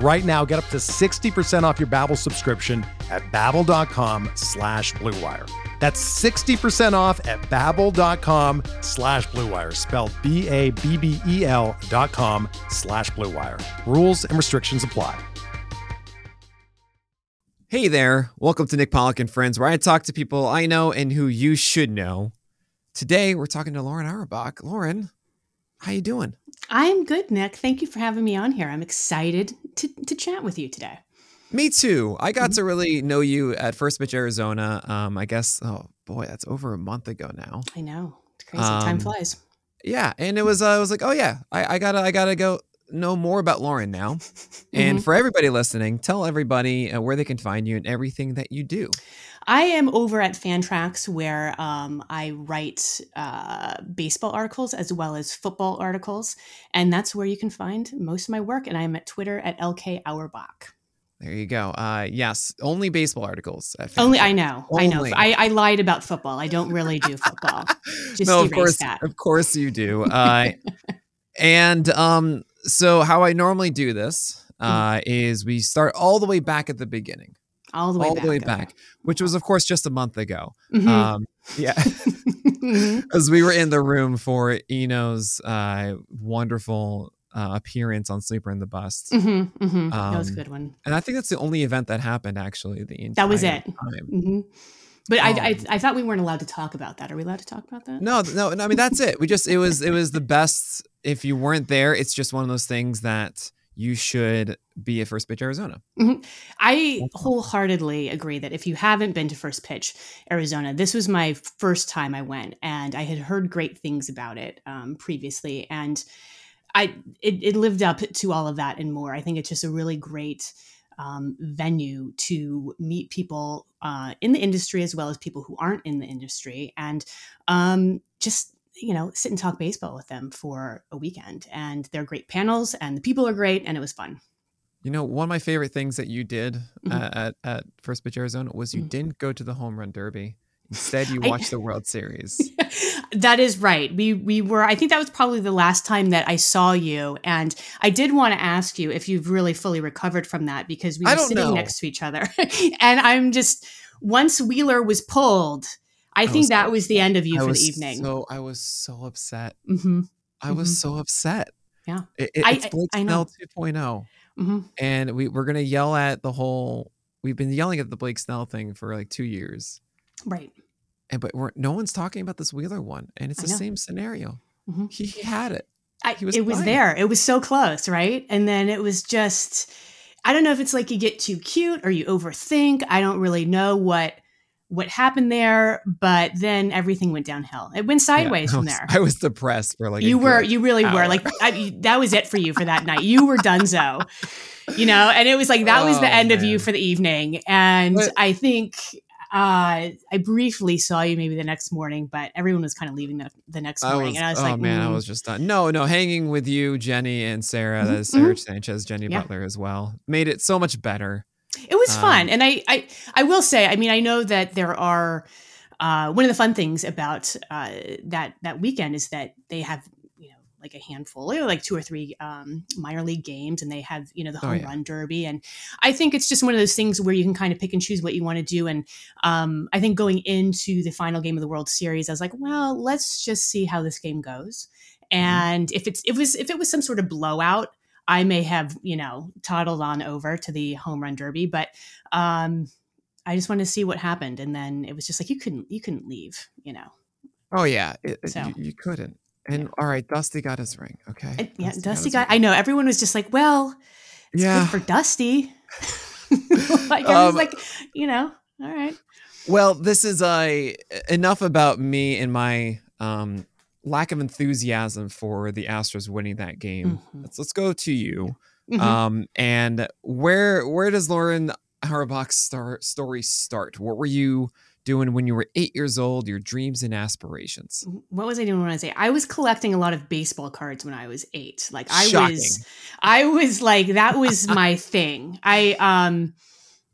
Right now, get up to 60% off your Babbel subscription at babbel.com slash bluewire. That's 60% off at babbel.com slash bluewire, spelled B-A-B-B-E-L dot com slash bluewire. Rules and restrictions apply. Hey there, welcome to Nick Pollack and Friends, where I talk to people I know and who you should know. Today, we're talking to Lauren Auerbach. Lauren, how you doing? I'm good, Nick. Thank you for having me on here. I'm excited to, to chat with you today. Me too. I got mm-hmm. to really know you at First Pitch Arizona. Um, I guess, oh boy, that's over a month ago now. I know. It's crazy. Um, Time flies. Yeah. And it was, uh, I was like, oh yeah, I, I gotta, I gotta go know more about Lauren now. And mm-hmm. for everybody listening, tell everybody uh, where they can find you and everything that you do. I am over at Fantrax where um, I write uh, baseball articles as well as football articles. And that's where you can find most of my work. And I'm at Twitter at LK Auerbach. There you go. Uh, yes, only baseball articles. Only I know. Only. I know. I, I, lied about football. I don't really do football. Just no, of course, that. of course you do. Uh, and um, so how I normally do this mm. uh, is we start all the way back at the beginning. All the way all back. the way back, which was of course just a month ago. Mm-hmm. Um, yeah, mm-hmm. as we were in the room for Eno's uh, wonderful uh, appearance on Sleeper in the Bust. Mm-hmm, mm-hmm. Um, that was a good one. And I think that's the only event that happened actually. The that was it. Mm-hmm. But um, I, I, I thought we weren't allowed to talk about that. Are we allowed to talk about that? No, no, no. I mean that's it. We just it was it was the best. If you weren't there, it's just one of those things that you should be at First Pitch Arizona. Mm-hmm. I wholeheartedly agree that if you haven't been to First Pitch Arizona, this was my first time I went, and I had heard great things about it um, previously, and I it, it, lived up to all of that and more. I think it's just a really great um, venue to meet people uh, in the industry as well as people who aren't in the industry, and um, just you know, sit and talk baseball with them for a weekend. And they're great panels and the people are great and it was fun. You know, one of my favorite things that you did mm-hmm. at, at First Pitch Arizona was you mm-hmm. didn't go to the home run derby. Instead, you watched I, the World Series. that is right. We we were. I think that was probably the last time that I saw you, and I did want to ask you if you've really fully recovered from that because we were sitting know. next to each other, and I'm just once Wheeler was pulled, I, I think was, that was the end of you I for the evening. So I was so upset. Mm-hmm. I was mm-hmm. so upset. Yeah, it, it, it's Blake I, Snell 2 mm-hmm. and we we're gonna yell at the whole. We've been yelling at the Blake Snell thing for like two years, right? And but we're, no one's talking about this Wheeler one, and it's the same scenario. Mm-hmm. He, he, had it. I, was it was there. It was so close, right? And then it was just. I don't know if it's like you get too cute or you overthink. I don't really know what what happened there, but then everything went downhill. It went sideways yeah, from there. I was depressed for like you were, you really hour. were like I, that was it for you for that night. You were donezo, you know, and it was like that oh, was the oh, end man. of you for the evening. And but, I think uh, I briefly saw you maybe the next morning, but everyone was kind of leaving the, the next morning. Was, and I was oh like, man, mm. I was just done. No, no, hanging with you, Jenny and Sarah, mm-hmm, Sarah mm-hmm. Sanchez, Jenny yeah. Butler as well, made it so much better. It was um, fun, and I, I I will say, I mean, I know that there are uh, one of the fun things about uh, that that weekend is that they have you know like a handful, know, like two or three um, minor league games, and they have you know the oh, home oh, yeah. run derby, and I think it's just one of those things where you can kind of pick and choose what you want to do. And um, I think going into the final game of the World Series, I was like, well, let's just see how this game goes. Mm-hmm. And mm-hmm. if it's if it was if it was some sort of blowout, I may have, you know, toddled on over to the home run derby, but um, I just wanted to see what happened. And then it was just like, you couldn't, you couldn't leave, you know? Oh yeah. It, so. you, you, couldn't. And all right, Dusty got his ring. Okay. Yeah, Dusty, his got. ring. I know everyone was just like, "Well, it's Yeah. good for Dusty." like I was Um, like, you know, all right. Well, this is uh, enough about me and my um, lack of enthusiasm for the Astros winning that game. Mhm. Let's let's go to you. Mhm. Um, and where where does Lauren Auerbach's star, story start? What were you doing when you were eight years old? Your dreams and aspirations. what was I doing when I was eight? I was collecting a lot of baseball cards when I was eight. Like I Shocking. was, I was like that was my thing. I um,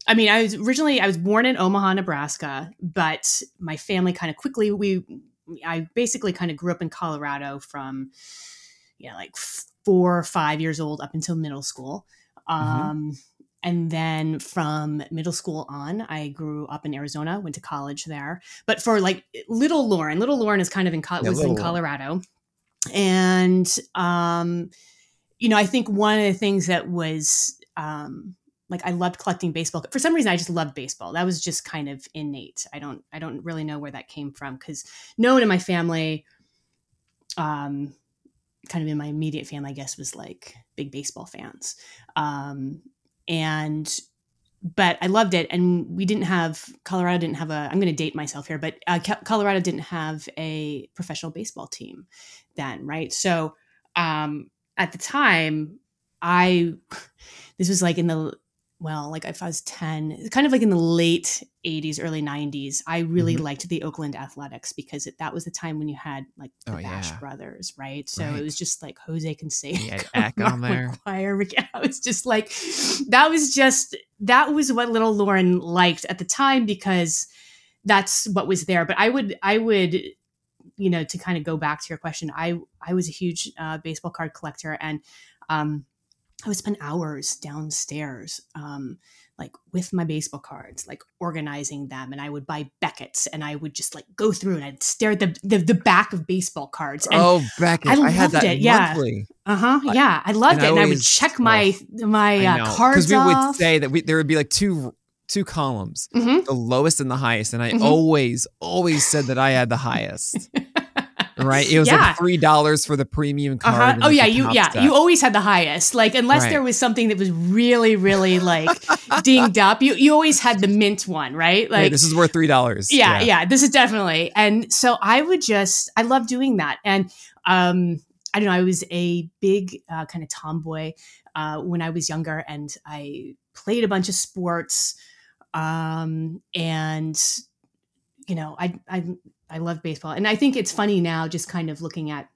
I mean, I was originally I was born in Omaha, Nebraska, but my family kind of quickly we, I basically kind of grew up in Colorado from, yeah, you know, like four or five years old up until middle school. Um, And then from middle school on, I grew up in Arizona, went to college there. But for like little Lauren, little Lauren is kind of in co- Yeah, was in Colorado, and um, you know, I think one of the things that was um, like I loved collecting baseball. For some reason, I just loved baseball. That was just kind of innate. I don't, I don't really know where that came from because no one in my family, um, kind of in my immediate family, I guess, was like big baseball fans. Um, and but I loved it, and we didn't have Colorado didn't have a. I'm going to date myself here, but uh, Colorado didn't have a professional baseball team then, right? So um, at the time, I this was like in the well, like if I was 10, kind of like in the late 80s, early 90s, I really Mhm. liked the Oakland Athletics because it, that was the time when you had like the Oh, Bash yeah. brothers, right? So Right. it was just like Jose Canseco, You on there. McGwire. Yeah, I was just like, that was just, that was what little Lauren liked at the time because that's what was there. But I would, I would, you know, to kind of go back to your question, I, I was a huge uh, baseball card collector and, um, I would spend hours downstairs, um, like with my baseball cards, like organizing them, and I would buy Beckett's, and I would just like go through and I'd stare at the the, the back of baseball cards. And oh, Beckett, I I, had loved that it, yeah. monthly. uh huh, yeah, I loved and I it, and I would check my my I uh, cards we would off. say that we there would be like two two columns, Mhm. the lowest and the highest, and I Mhm. always always said that I had the highest. Right? It was Yeah. like three dollars for the premium card. Uh-huh. Oh like yeah, you yeah, step. you always had the highest. Like unless Right. there was something that was really really like dinged up, you you always had the mint one, right? Like this is worth three dollars. yeah, yeah, this is definitely. And so I would just I love doing that. And um I don't know, I was a big uh, kind of tomboy uh when I was younger and I played a bunch of sports um and you know, I I I love baseball. And I think it's funny now just kind of looking at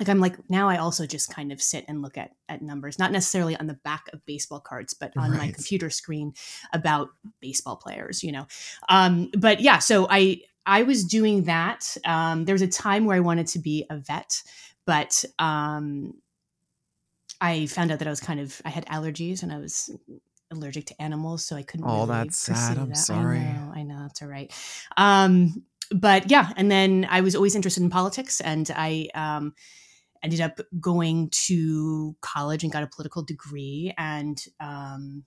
like I'm like now I also just kind of sit and look at at numbers, not necessarily on the back of baseball cards, but on my computer screen about baseball players, you know. Um, but yeah, so I I was doing that. Um, there was a time where I wanted to be a vet, but um, I found out that I was kind of I had allergies and I was allergic to animals, so I couldn't. Oh, really that's sad. I'm that. sorry. I know, I know, it's all right. Um, but yeah, and then I was always interested in politics, and I um, ended up going to college and got a political degree, and um,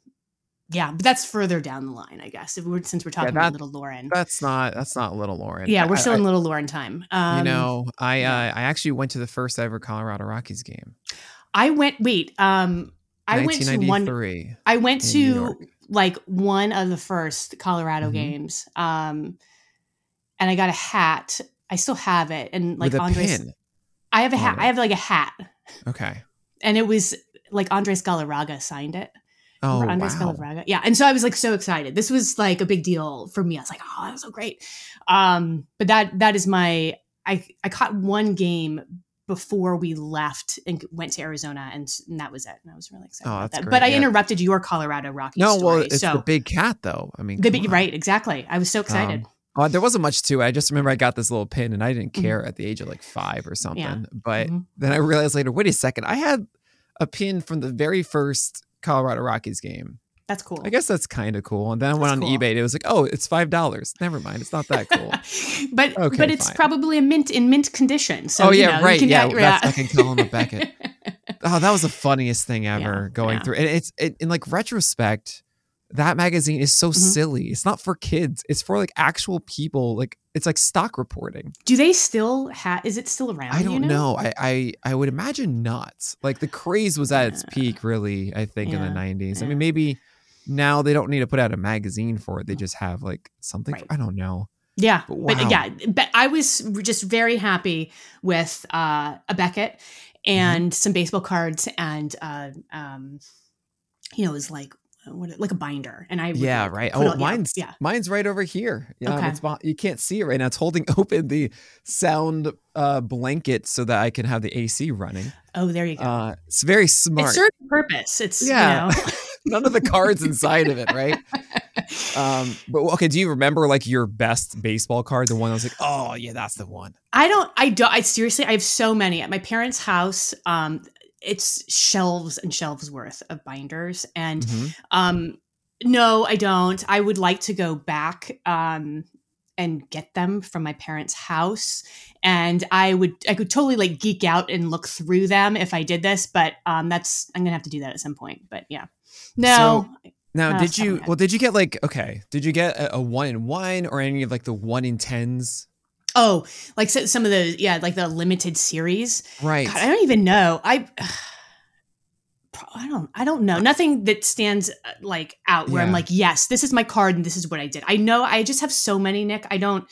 yeah, but that's further down the line, I guess. If we're, since we're talking about that- little Lauren, That's not that's not little Lauren. yeah, we're still I- in little Lauren time. Um, you know, I yeah. uh, I actually went to the first ever Colorado Rockies game. I went. Wait, um, I went to one. 1993. I went to like one of the first Colorado Mhm. games, um, and I got a hat. I still have it, and like Andres. pin. I have a hat. I have like a hat, Okay. and it was like Andres Galarraga signed it. Oh Andres wow. Galarraga? Yeah, and so I was like so excited. This was like a big deal for me. I was like, oh, that was so great. Um, but that that is my. I I caught one game before we left and went to Arizona, and, and that was it. And I was really excited Oh, about that. great, But I interrupted your Colorado Rockies No, story. well, it's so the big cat though. I mean, the big, right, exactly. I was so excited. Um, oh, there wasn't much to it. I just remember I got this little pin and I didn't Mhm. care at the age of like five or something. But Mhm. then I realized later, wait a second, I had a pin from the very first Colorado Rockies game. That's cool. I guess that's kind of cool. And then I went on cool. eBay. And it was like, oh, it's five dollars. Never mind, it's not that cool. but Okay, but it's fine. probably a mint in mint condition. So oh you yeah, know, you right. can Yeah, get- that's fucking Colin Beckett. Oh, that was the funniest thing ever Yeah, going yeah. through. And it's it, in like retrospect, that magazine is so Mhm. silly. It's not for kids. It's for like actual people. Like it's like stock reporting. Do they still have? Is it still around? I don't you know? know. I, I I would imagine not. Like the craze was at its peak, really. I think in the nineties. I mean, maybe now they don't need to put out a magazine for it. They just have like something. Right. For, I don't know. Yeah, But but yeah, but I was just very happy with uh, a Beckett and some baseball cards and uh, um, you know, it was like what like a binder, and I Yeah, like, right. Oh, mine's yeah. mine's right over here. Yeah, Okay. it's you can't see it right now. It's holding open the sound uh, blanket so that I can have the AC running. Oh, there you go. Uh, it's very it smart. serves a purpose. It's Yeah. you know. None of the cards inside of it, right? Um, but okay, do you remember like your best baseball card? The one that was like, oh yeah, that's the one. I don't. I don't. I seriously. I have so many at my parents' house. Um, it's shelves and shelves worth of binders, and Mhm. um, no, I don't. I would like to go back um and get them from my parents' house, and I would. I could totally like geek out and look through them if I did this, but um, that's I'm gonna have to do that at some point. But yeah, no. Now, Uh, did you? Well, did you get like okay? Did you get a, a one in one or any of like the one in tens? Oh, like so, some of the yeah, like the limited series. Right. God, I don't even know. I I don't I don't know. Nothing that stands uh, like out where I'm like, yes, this is my card and this is what I did. I know I just have so many, Nick. I don't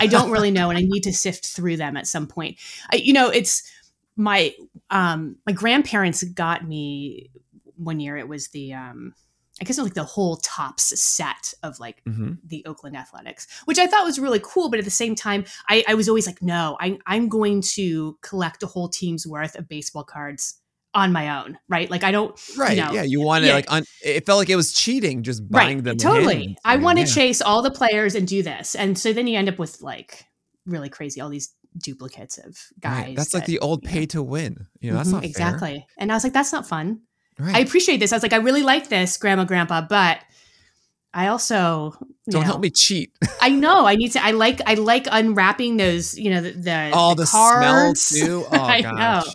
I don't really know and I need to sift through them at some point. I, you know, it's my um my grandparents got me one year it was the um I guess it was like the whole Topps set of like hmm the Oakland Athletics, which I thought was really cool. But at the same time, I, I was always like, no, I, I'm going to collect a whole team's worth of baseball cards on my own, right? Like I don't, Right. know, yeah. You wanted yeah. like un- it felt like it was cheating just buying right? them. Totally. and I want to yeah. chase all the players and do this, and so then you end up with like really crazy, all these duplicates of guys. Right. That's like the old you know. pay to win. You know, that's Mhm, not fair. exactly. And I was like, that's not fun. Right. I appreciate this. I was like, I really like this, Grandma, Grandpa, but I also Don't know, help me cheat. I know. I need to. I like. I like unwrapping those. You know, the the, All the, smell cards. too. Oh I gosh. know.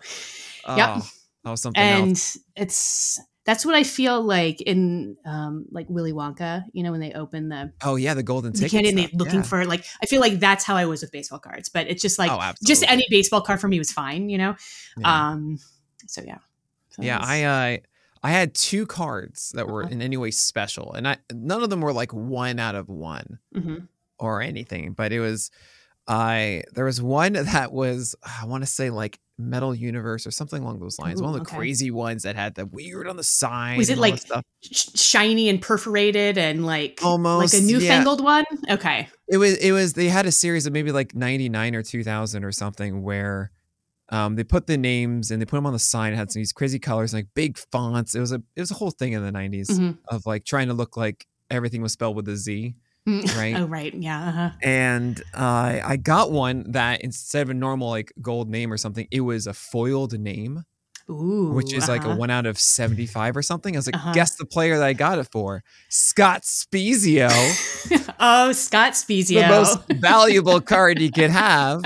Oh, Yep. That was something else. And it's that's what I feel like in um like Willy Wonka. You know, when they open the Oh yeah, the golden ticket. and they looking yeah. for like. I feel like that's how I was with baseball cards. But it's just like oh, just any baseball card for me was fine. You know. Yeah. Um. So yeah. So yeah, it's- I uh, I had two cards that were Uh-huh. in any way special, and I none of them were like one out of one Mhm. or anything, but it was I there was one that was I want to say like Metal Universe or something along those lines. one of the okay. crazy ones that had the weird on the side. Was it and all that like sh- shiny and perforated and like Almost, like a yeah. newfangled one? Okay. It was it was they had a series of maybe like 99 or 2000 or something where um they put the names and they put them on the sign it had some these crazy colors like big fonts it was a it was a whole thing in the 90s Mhm. of like trying to look like everything was spelled with a z Mm. right Oh right. Yeah. Uh-huh. and uh, I got one that instead of a normal like gold name or something it was a foiled name Ooh. which is like a uh-huh. one out of 75 or something I was like Uh-huh. guess the player that I got it for Scott Spiezio oh, Scott Spiezio. the most valuable card you could have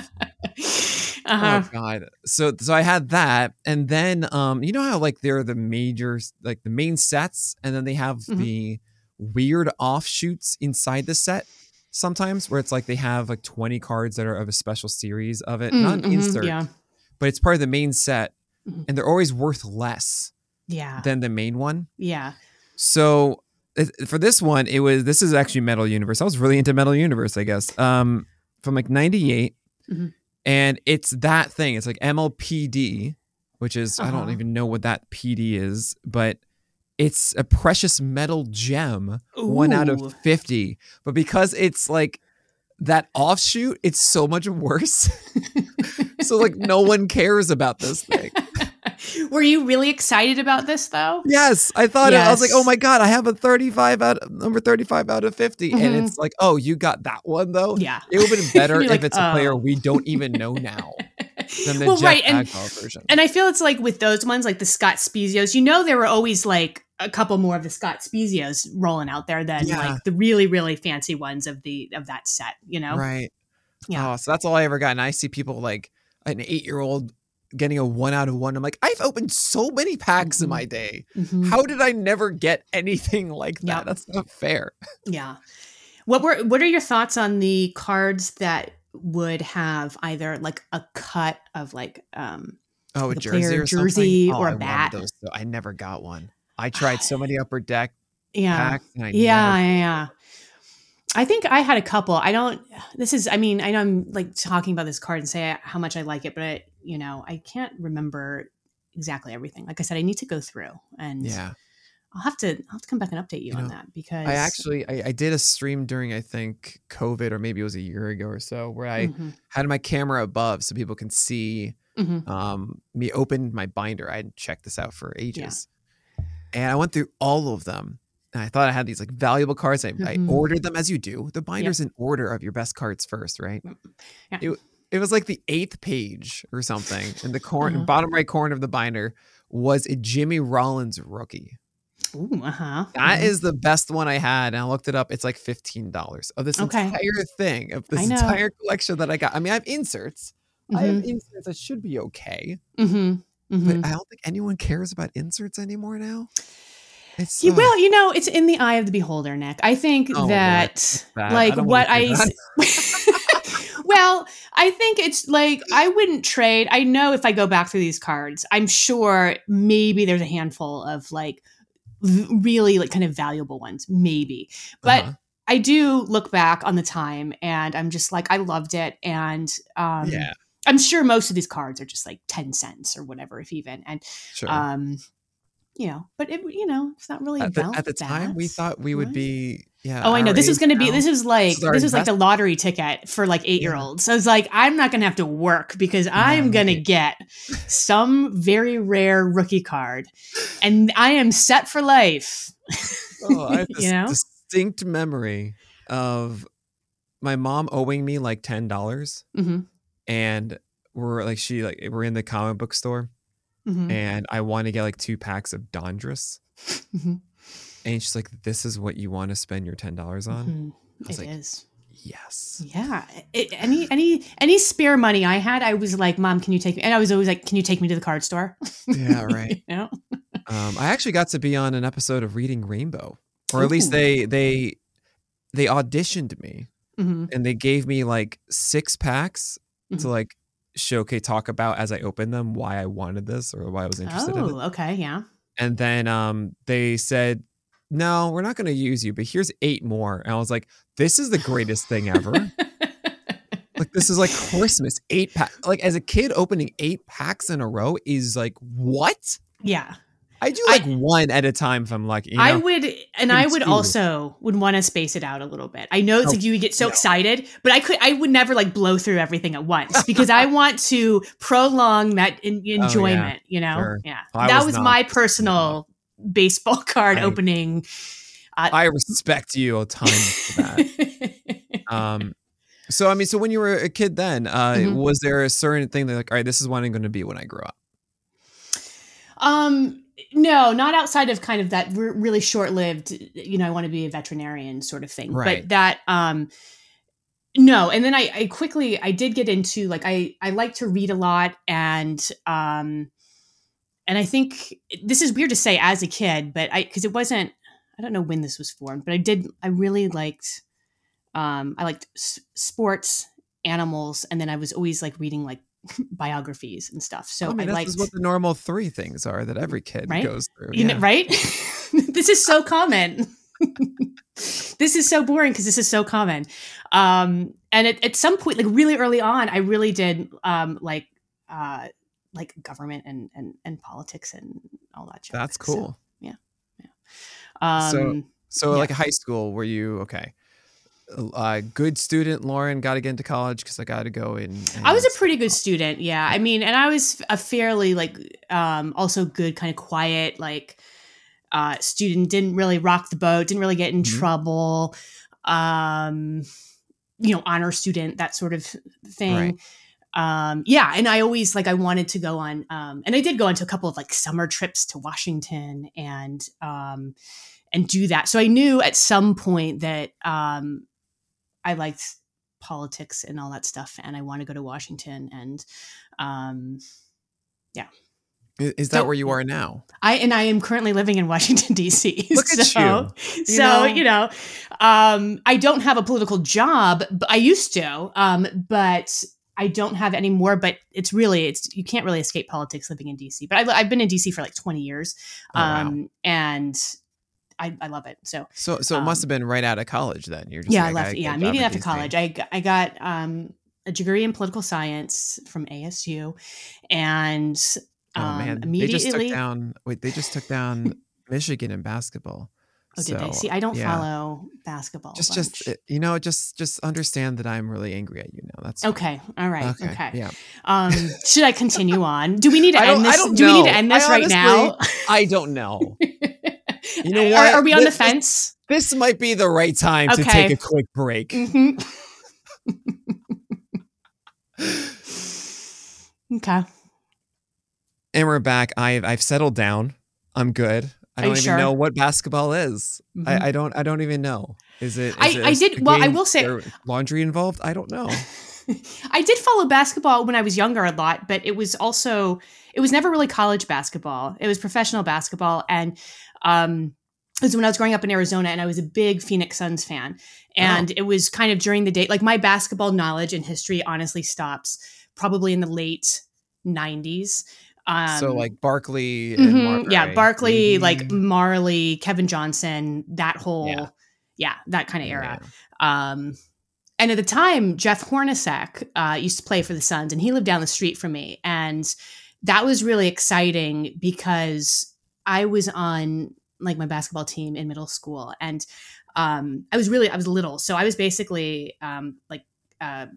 uh-huh. Oh god. So so I had that and then um you know how like there are the major like the main sets and then they have Mhm. the weird offshoots inside the set sometimes where it's like they have like 20 cards that are of a special series of it, not mm-hmm, insert, Yeah. but it's part of the main set Mhm. and they're always worth less Yeah. than the main one. yeah. So for this one, it was this is actually Metal Universe. I was really into Metal Universe, I guess. Um, from like '98, Mhm. And it's that thing. It's like MLPD, which is I don't Uh-huh. even know what that PD is, but it's a precious metal gem, one out of fifty. But because it's like that offshoot, it's so much worse. so like no one cares about this thing. Were you really excited about this though? Yes, I thought it, I was like, oh my god, I have a thirty-five out of, number thirty-five out of 50 and Mhm. it's like, oh, you got that one though. Yeah. It would have been better if like, it's a player oh. we don't even know now than the well, Jeff right, and version. and I feel it's like with those ones, like the Scott Spiezios. You know, there were always like a couple more of the Scott Spiezios rolling out there than Yeah. like the really really fancy ones of the of that set. You know. Right. Yeah. Oh, so that's all I ever got. And I see people like an eight-year-old getting a one out of one. I'm like, I've opened so many packs in Mhm. my day. Mhm. How did I never get anything like that? Yeah. That's not fair. Yeah. What were what are your thoughts on the cards that would have either like a cut of like um Oh, a jersey or jersey something? or Oh, a I bat. Those, so I never got one. I tried so many upper deck yeah. packs, and I yeah, never yeah, yeah. I think I had a couple. I don't. This is. I mean, I know I'm like talking about this card and say how much I like it, but I, you know, I can't remember exactly everything. Like I said, I need to go through, and Yeah. I'll have to. I'll have to come back and update you, You on know, that because I actually I, I did a stream during I think COVID or maybe it was a year ago or so where I Mhm, had my camera above so people can see mhm. um me open my binder. I hadn't checked this out for ages. And I went through all of them. And I thought I had these like valuable cards. I, I Mhm. ordered them as you do. The binder's in order of your best cards first, right? Yeah. It, it was like the eighth page or something. In the corner, Uh-huh. bottom right corner of the binder was a Jimmy Rollins rookie. Ooh, uh huh. That is the best one I had. And I looked it up. It's like $15 of this Okay. entire thing, of this entire collection that I got. I mean, I have inserts. I have Mm-hmm. inserts that should be okay. hmm But I don't think anyone cares about inserts anymore now. It's You uh, well, you know, it's in the eye of the beholder, Nick. I think Oh, that, like, what I. do that. s- well, I think it's like I wouldn't trade. I know if I go back through these cards, I'm sure maybe there's a handful of like really like kind of valuable ones, maybe. But Uh-huh. I do look back on the time, and I'm just like, I loved it, and um, yeah, I'm sure most of these cards are just like ten cents or whatever, if even, and sure. um you know but it you know it's not really at the, at the time, we thought we would right? be. Yeah. oh i know. This is going to be this is like This is this is like the lottery ticket for like eight year olds so it's like i'm not going to have to work because i'm going to get some very rare rookie card. And i am set for life. Oh, I have this you know? distinct memory of my mom owing me like ten dollars, hmm and we're like she like we're in the comic book store, hmm and I want to get like two packs of Donruss, Mhm. And she's like, "This is what you want to spend your ten dollars on." Mhm. I was It like, is. Yes. Yeah. It, any any any spare money I had, I was like, "Mom, can you take me?" And I was always like, "Can you take me to the card store?" Yeah. Right. you know? Um, I actually got to be on an episode of Reading Rainbow, or at least they they they auditioned me hmm and they gave me like six packs Mhm. to like showcase talk about as I opened them why I wanted this or why I was interested in it. Oh, okay, yeah. And then um they said, "No, we're not going to use you, but here's eight more." And I was like, "This is the greatest thing ever." like this is like Christmas. Eight pack like as a kid opening eight packs in a row is like what? yeah. I do I- like one at a time if I'm lucky. You know? I would, and I would also would want to space it out a little bit. I know it's Oh, like you would get so no. excited, but I could, I would never like blow through everything at once because I want to prolong that in, oh, enjoyment. You know, Oh, Sure. yeah. I that was was, my personal baseball card I- opening. I respect you a ton for that. Um, so I mean, so when you were a kid, then uh, Mhm. was there a certain thing that like, all right, this is what I'm going to be when I grow up? Um, no, not outside of kind of that re- really short-lived, you know, I want to be a veterinarian sort of thing. Right. But that, um, no. And then I, I quickly, I did get into like, I, I like to read a lot and, um, and I think this is weird to say as a kid, but I, cause it wasn't, I don't know when this was formed, but I did, I really liked, um, I liked s- sports, animals, and then I was always like reading like biographies and stuff. So I mean, I this liked, is what the normal three things are that every kid Right? goes through. you know, right? this is so common. this is so boring because this is so common. Um, and at, at some point, like really early on, I really did um, like uh, like government and, and and politics and all that. junk. That's So, cool. um, So- So, Yeah. like high school, were you okay? Uh, good student, Lauren. Got to get into college because I got to go in. I was a pretty good student, yeah. I mean, and I was a fairly like um also good kind of quiet like uh student, didn't really rock the boat, didn't really get in Mhm. trouble. Um you know, honor student, that sort of thing. Um yeah, and I always like I wanted to go on um and I did go on to a couple of like summer trips to Washington and um and do that. So I knew at some point that um I liked politics and all that stuff and I want to go to Washington and um I- Is that So- where you are now? I and I am currently living in Washington D.C. Look at so, you. So know? you know, um, I don't have a political job. But I used to, um, but I don't have any more. But it's really it's you can't really escape politics living in D.C. But I, li- I've been in D.C. for like twenty years, Oh, wow. um, and I, I love it. So So so it must um, have been right out of college then. You're just yeah, like, I left. get yeah, immediately at after DC. college, I I got um, a degree in political science from ASU, and Oh um, man, they immediately. just took down. Wait, they just took down Michigan in basketball. Oh, did they see? I don't yeah. follow basketball. Just, just you know, just, just understand that I'm really angry at you now. That's Okay. All right. Okay. Yeah. Um, should I continue on? Do we need to I end this? Do we need to know. end I this right now? I don't know. You know what? Are, we on the This- this- fence? This might be the right time to take a quick break. Mhm. okay. And we're back. I've I've settled down. I'm good. I don't even sure? know what basketball is. Mhm. I, I don't I don't even know. Is it? is I- it I did- well, I will say- laundry involved. I don't know. I did follow basketball when I was younger a lot, but it was also it was never really college basketball. It was professional basketball, and um, it was when I was growing up in Arizona, and I was a big Phoenix Suns fan. And it was kind of during the day, like my basketball knowledge and history honestly stops probably in the late '90s. Um, so like Barkley, and mhm, Marbury. yeah, Barkley, Mhm. like Majerle, Kevin Johnson, that whole, Yeah. yeah, that kind of era. Yeah. Um, and at the time, Jeff Hornacek uh, used to play for the Suns, and he lived down the street from me, and that was really exciting because I was on like my basketball team in middle school, and um, I was really I was little, so I was basically um, like. Uh,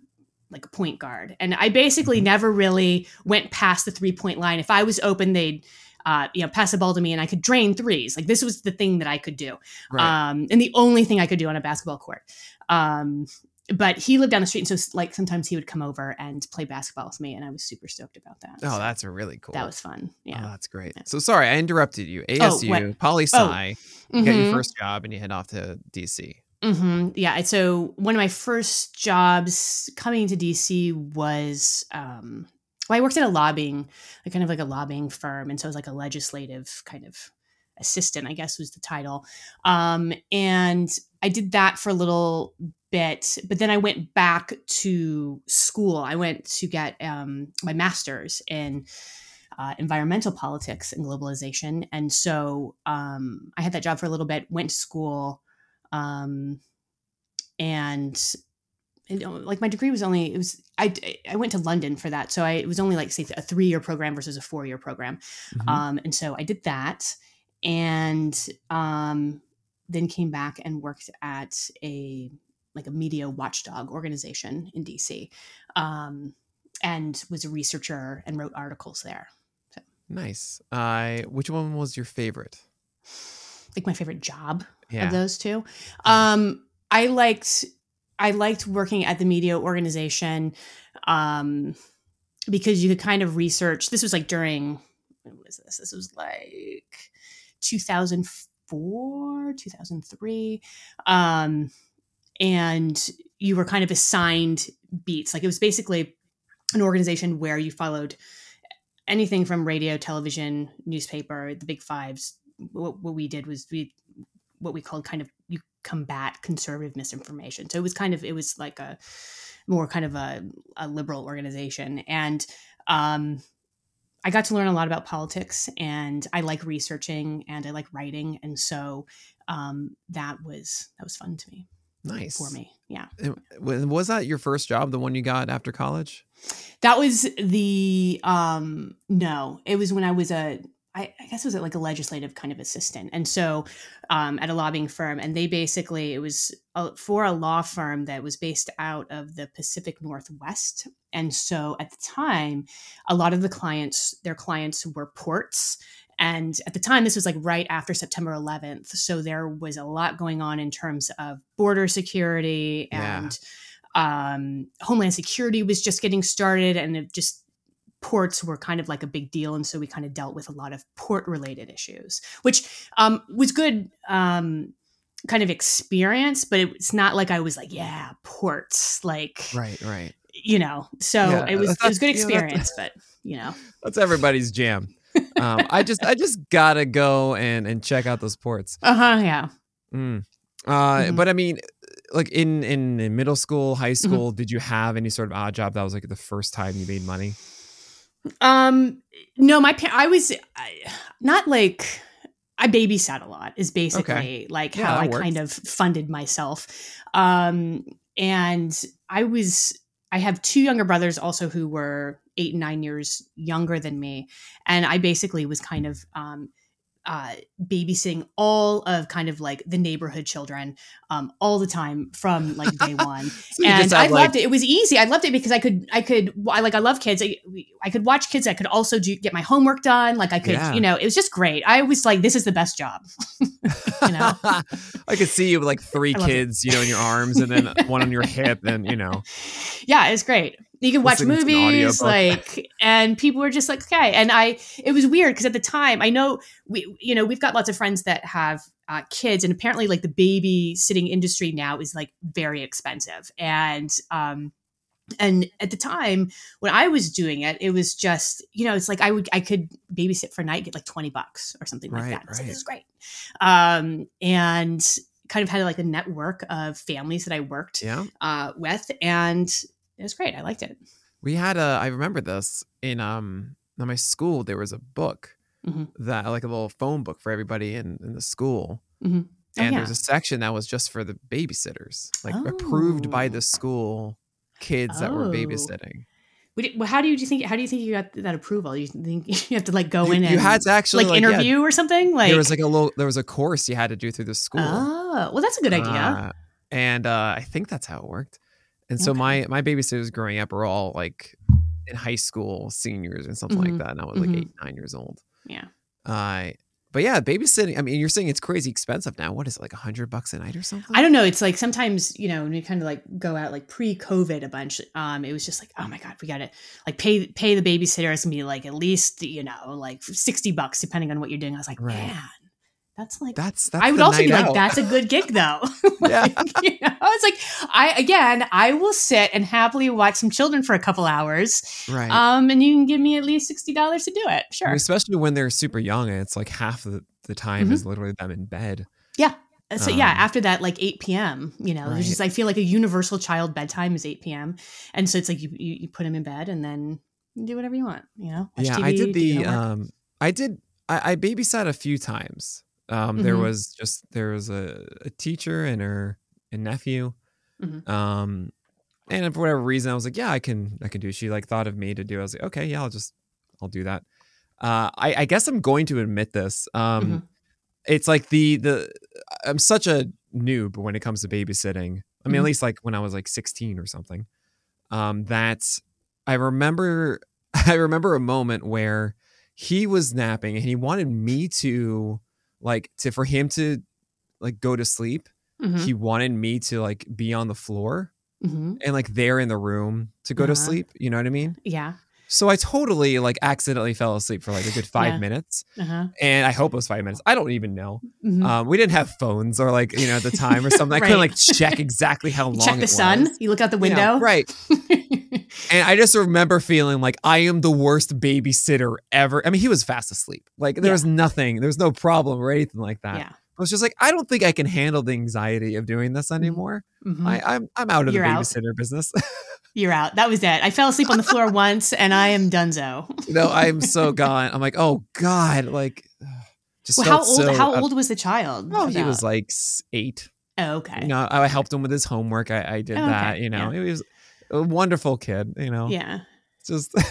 like a point guard, and I basically Mhm. never really went past the three point line. If I was open, they'd uh, you know pass the ball to me, and I could drain threes. Like this was the thing that I could do Right. um, and the only thing I could do on a basketball court. Um, but he lived down the street, and so like sometimes he would come over and play basketball with me, and I was super stoked about that. oh, So that's a really cool. that was fun. Oh, Yeah. that's great. Yeah. So sorry, I interrupted you. ASU, what? poli sci. You got your Mhm. first job, and you head off to DC. Hmm Yeah. So one of my first jobs coming to DC was, um, well, I worked at a lobbying, like kind of like a lobbying firm. And so it was like a legislative kind of assistant, I guess was the title. Um, and I did that for a little bit, but then I went back to school. I went to get um, my master's in uh, environmental politics and globalization. And so um, I had that job for a little bit, went to school um, and it, like my degree was only it was I I went to London for that, so I it was only like say a three year program versus a four year program, Mhm. um, and so I did that, and um, then came back and worked at a like a media watchdog organization in DC, um, and was a researcher and wrote articles there. nice. Uh, which one was your favorite? Like my favorite job Yeah. of those two. Um, I liked I liked working at the media organization um, because you could kind of research. This was like during when was this? This was like 2004, 2003. Um, and you were kind of assigned beats. Like it was basically an organization where you followed anything from radio, television, newspaper, the big fives. What, what we did was we what we called kind of you combat conservative misinformation. So it was kind of it was like a more kind of a, a liberal organization, and um, I got to learn a lot about politics, and I like researching and I like writing, and so um, that was that was fun to me Nice. for me. Yeah, And Was that your first job, the one you got after college? that was the um, no, it was when I was a I, I guess it was like a legislative kind of assistant. And so um, at a lobbying firm, and they basically, it was a, for a law firm that was based out of the Pacific Northwest. And so at the time, a lot of the clients, their clients were ports. And at the time, this was like right after September 11th. So there was a lot going on in terms of border security Yeah. and um, Homeland Security was just getting started. And it just ports were kind of like a big deal and so we kind of dealt with a lot of port related issues which um, was good um, kind of experience but it's not like i was like yeah ports like Right, right. you know so Yeah, it was it was good you know, experience but you know That's everybody's jam. um, I just I just gotta go and and check out those ports. Uh huh. Yeah. Mm. Uh, Mhm. but I mean, like in, in in middle school, high Mm-hmm. school, did you have any sort of odd job that was like the first time you made money? Um, no, my pa- I was I, not like I babysat a lot. Is basically like Yeah, how I works. kind of funded myself. Um, and I was I have two younger brothers also who were eight and nine years younger than me, and I basically was kind of um, uh, babysitting all of kind of like the neighborhood children um, all the time from like day one So and I like- loved it. It was easy. I loved it because I could, I could, I like, I love kids. I, I could watch kids. I could also do get my homework done. Like I could, Yeah. you know, it was just great. I was like, this is the best job. you know? I could see you with like three it. kids, you know, in your arms, and then one on your hip, and you know, yeah, it's great. You can watch an movies, like, and people were just like, okay. And I, it was weird because at the time, I know we, you know, we've got lots of friends that have uh, kids, and apparently, like the babysitting industry now is like very expensive, and um, and at the time when I was doing it, it was just, you know, it's like I would, I could babysit for a night, get like 20 bucks or something like that. Right. this is great. Um, and kind of had like a network of families that I worked yeah. uh, with. And it was great. I liked it. We had a. I remember this in um in my school. There was a book Mhm. that like a little phone book for everybody in in the school, Oh, and yeah. there's a section that was just for the babysitters, like approved by Oh. the school kids that were Oh. babysitting. We did- well, how do you do? think, how do you think you got that approval? You think you have to like go you, in and you had to actually like, yeah, interview or something? Like, there was like a little. There was a course you had to do through the school. oh, well, that's a good idea. Uh, and uh, I think that's how it worked. And so Okay. my my babysitters growing up were all like in high school, seniors, and something Mhm. like that. And I was like Mhm. eight, nine years old. yeah. Uh, but yeah, babysitting. I mean, you're saying it's crazy expensive now. What is it like a hundred bucks a night or something? I don't know. It's like sometimes, you know, when we kind of like go out like pre-COVID a bunch, um, it was just like, oh my God, we gotta like pay pay the babysitter. It's gonna be like at least, you know, like 60 bucks depending on what you're doing. I was like, Right. man, that's like That's that's. I would also be night like, that's a good gig though. Yeah. Like, you know, it's like I again, I will sit and happily watch some children for a couple hours. right. Um, and you can give me at least sixty dollars to do it. I Sure. mean, especially when they're super young, and it's like half the, the time Mhm. is literally them in bed. Yeah. So yeah, Um, after that, like eight p.m., you know, it's just I feel like a universal child bedtime is eight p.m. And so it's like you you, you put them in bed and then you do whatever you want, you know. Watch yeah, TV, I did the. Um, I did. I, I babysat a few times. Um, there Mhm. was just there was a, a teacher and her and nephew. Mhm. Um, and for whatever reason, I was like, yeah, I can I can do. it." She like thought of me to do. I was like, okay, yeah, I'll just I'll do that. Uh, I, I guess I'm going to admit this. Um, Mhm. it's like the the I'm such a noob when it comes to babysitting. I mean, at least like when I was like 16 or something. Um, that I remember I remember a moment where he was napping and he wanted me to like to for him to like go to sleep. Mhm. He wanted me to like be on the floor Mhm. and like there in the room to go to Uh-huh. sleep. You know what I mean? Yeah. So I totally like accidentally fell asleep for like a good five Yeah. minutes. Uh-huh. And I hope it was five minutes. I don't even know. Mhm. Um, we didn't have phones or like you know at the time or something. I couldn't like check exactly how long. Check the sun. was. You look out the You know, window. right? And I just remember feeling like I am the worst babysitter ever. I mean, he was fast asleep. Like there Yeah. was nothing. There was no problem or anything like that. yeah. I was just like, I don't think I can handle the anxiety of doing this anymore. Mhm. I, I'm I'm out of You're the out. babysitter business. You're out. That was it. I fell asleep on the floor once, and I am donezo. know, I'm so gone. I'm like, oh god, like just Well, how old? so how old was the child? Oh, he was like eight. Oh, okay. You know, I helped him with his homework. I, I did Oh, okay. that. You know, he was a wonderful kid. You know, yeah. just I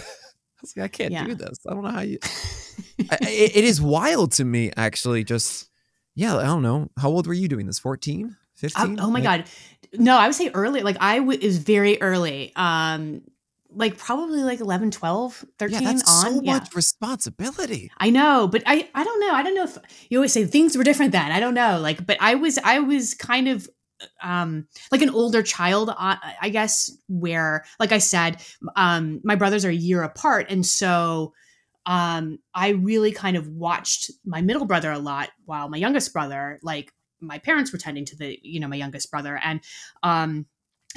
like, I can't Yeah. do this. I don't know how you. I, it, it is wild to me, actually. Just yeah, I don't know. How old were you doing this? 14? I- 15? oh my god. No, I would say early. Like I w- was very early. Um, like probably like 11, 12, 13 Yeah, that's on. so yeah. much responsibility. I know, but I I don't know. I don't know if you always say things were different then. I don't know. Like, but I was I was kind of um like an older child I guess where like I said um my brothers are a year apart and so um I really kind of watched my middle brother a lot while my youngest brother like my parents were tending to the you know my youngest brother and um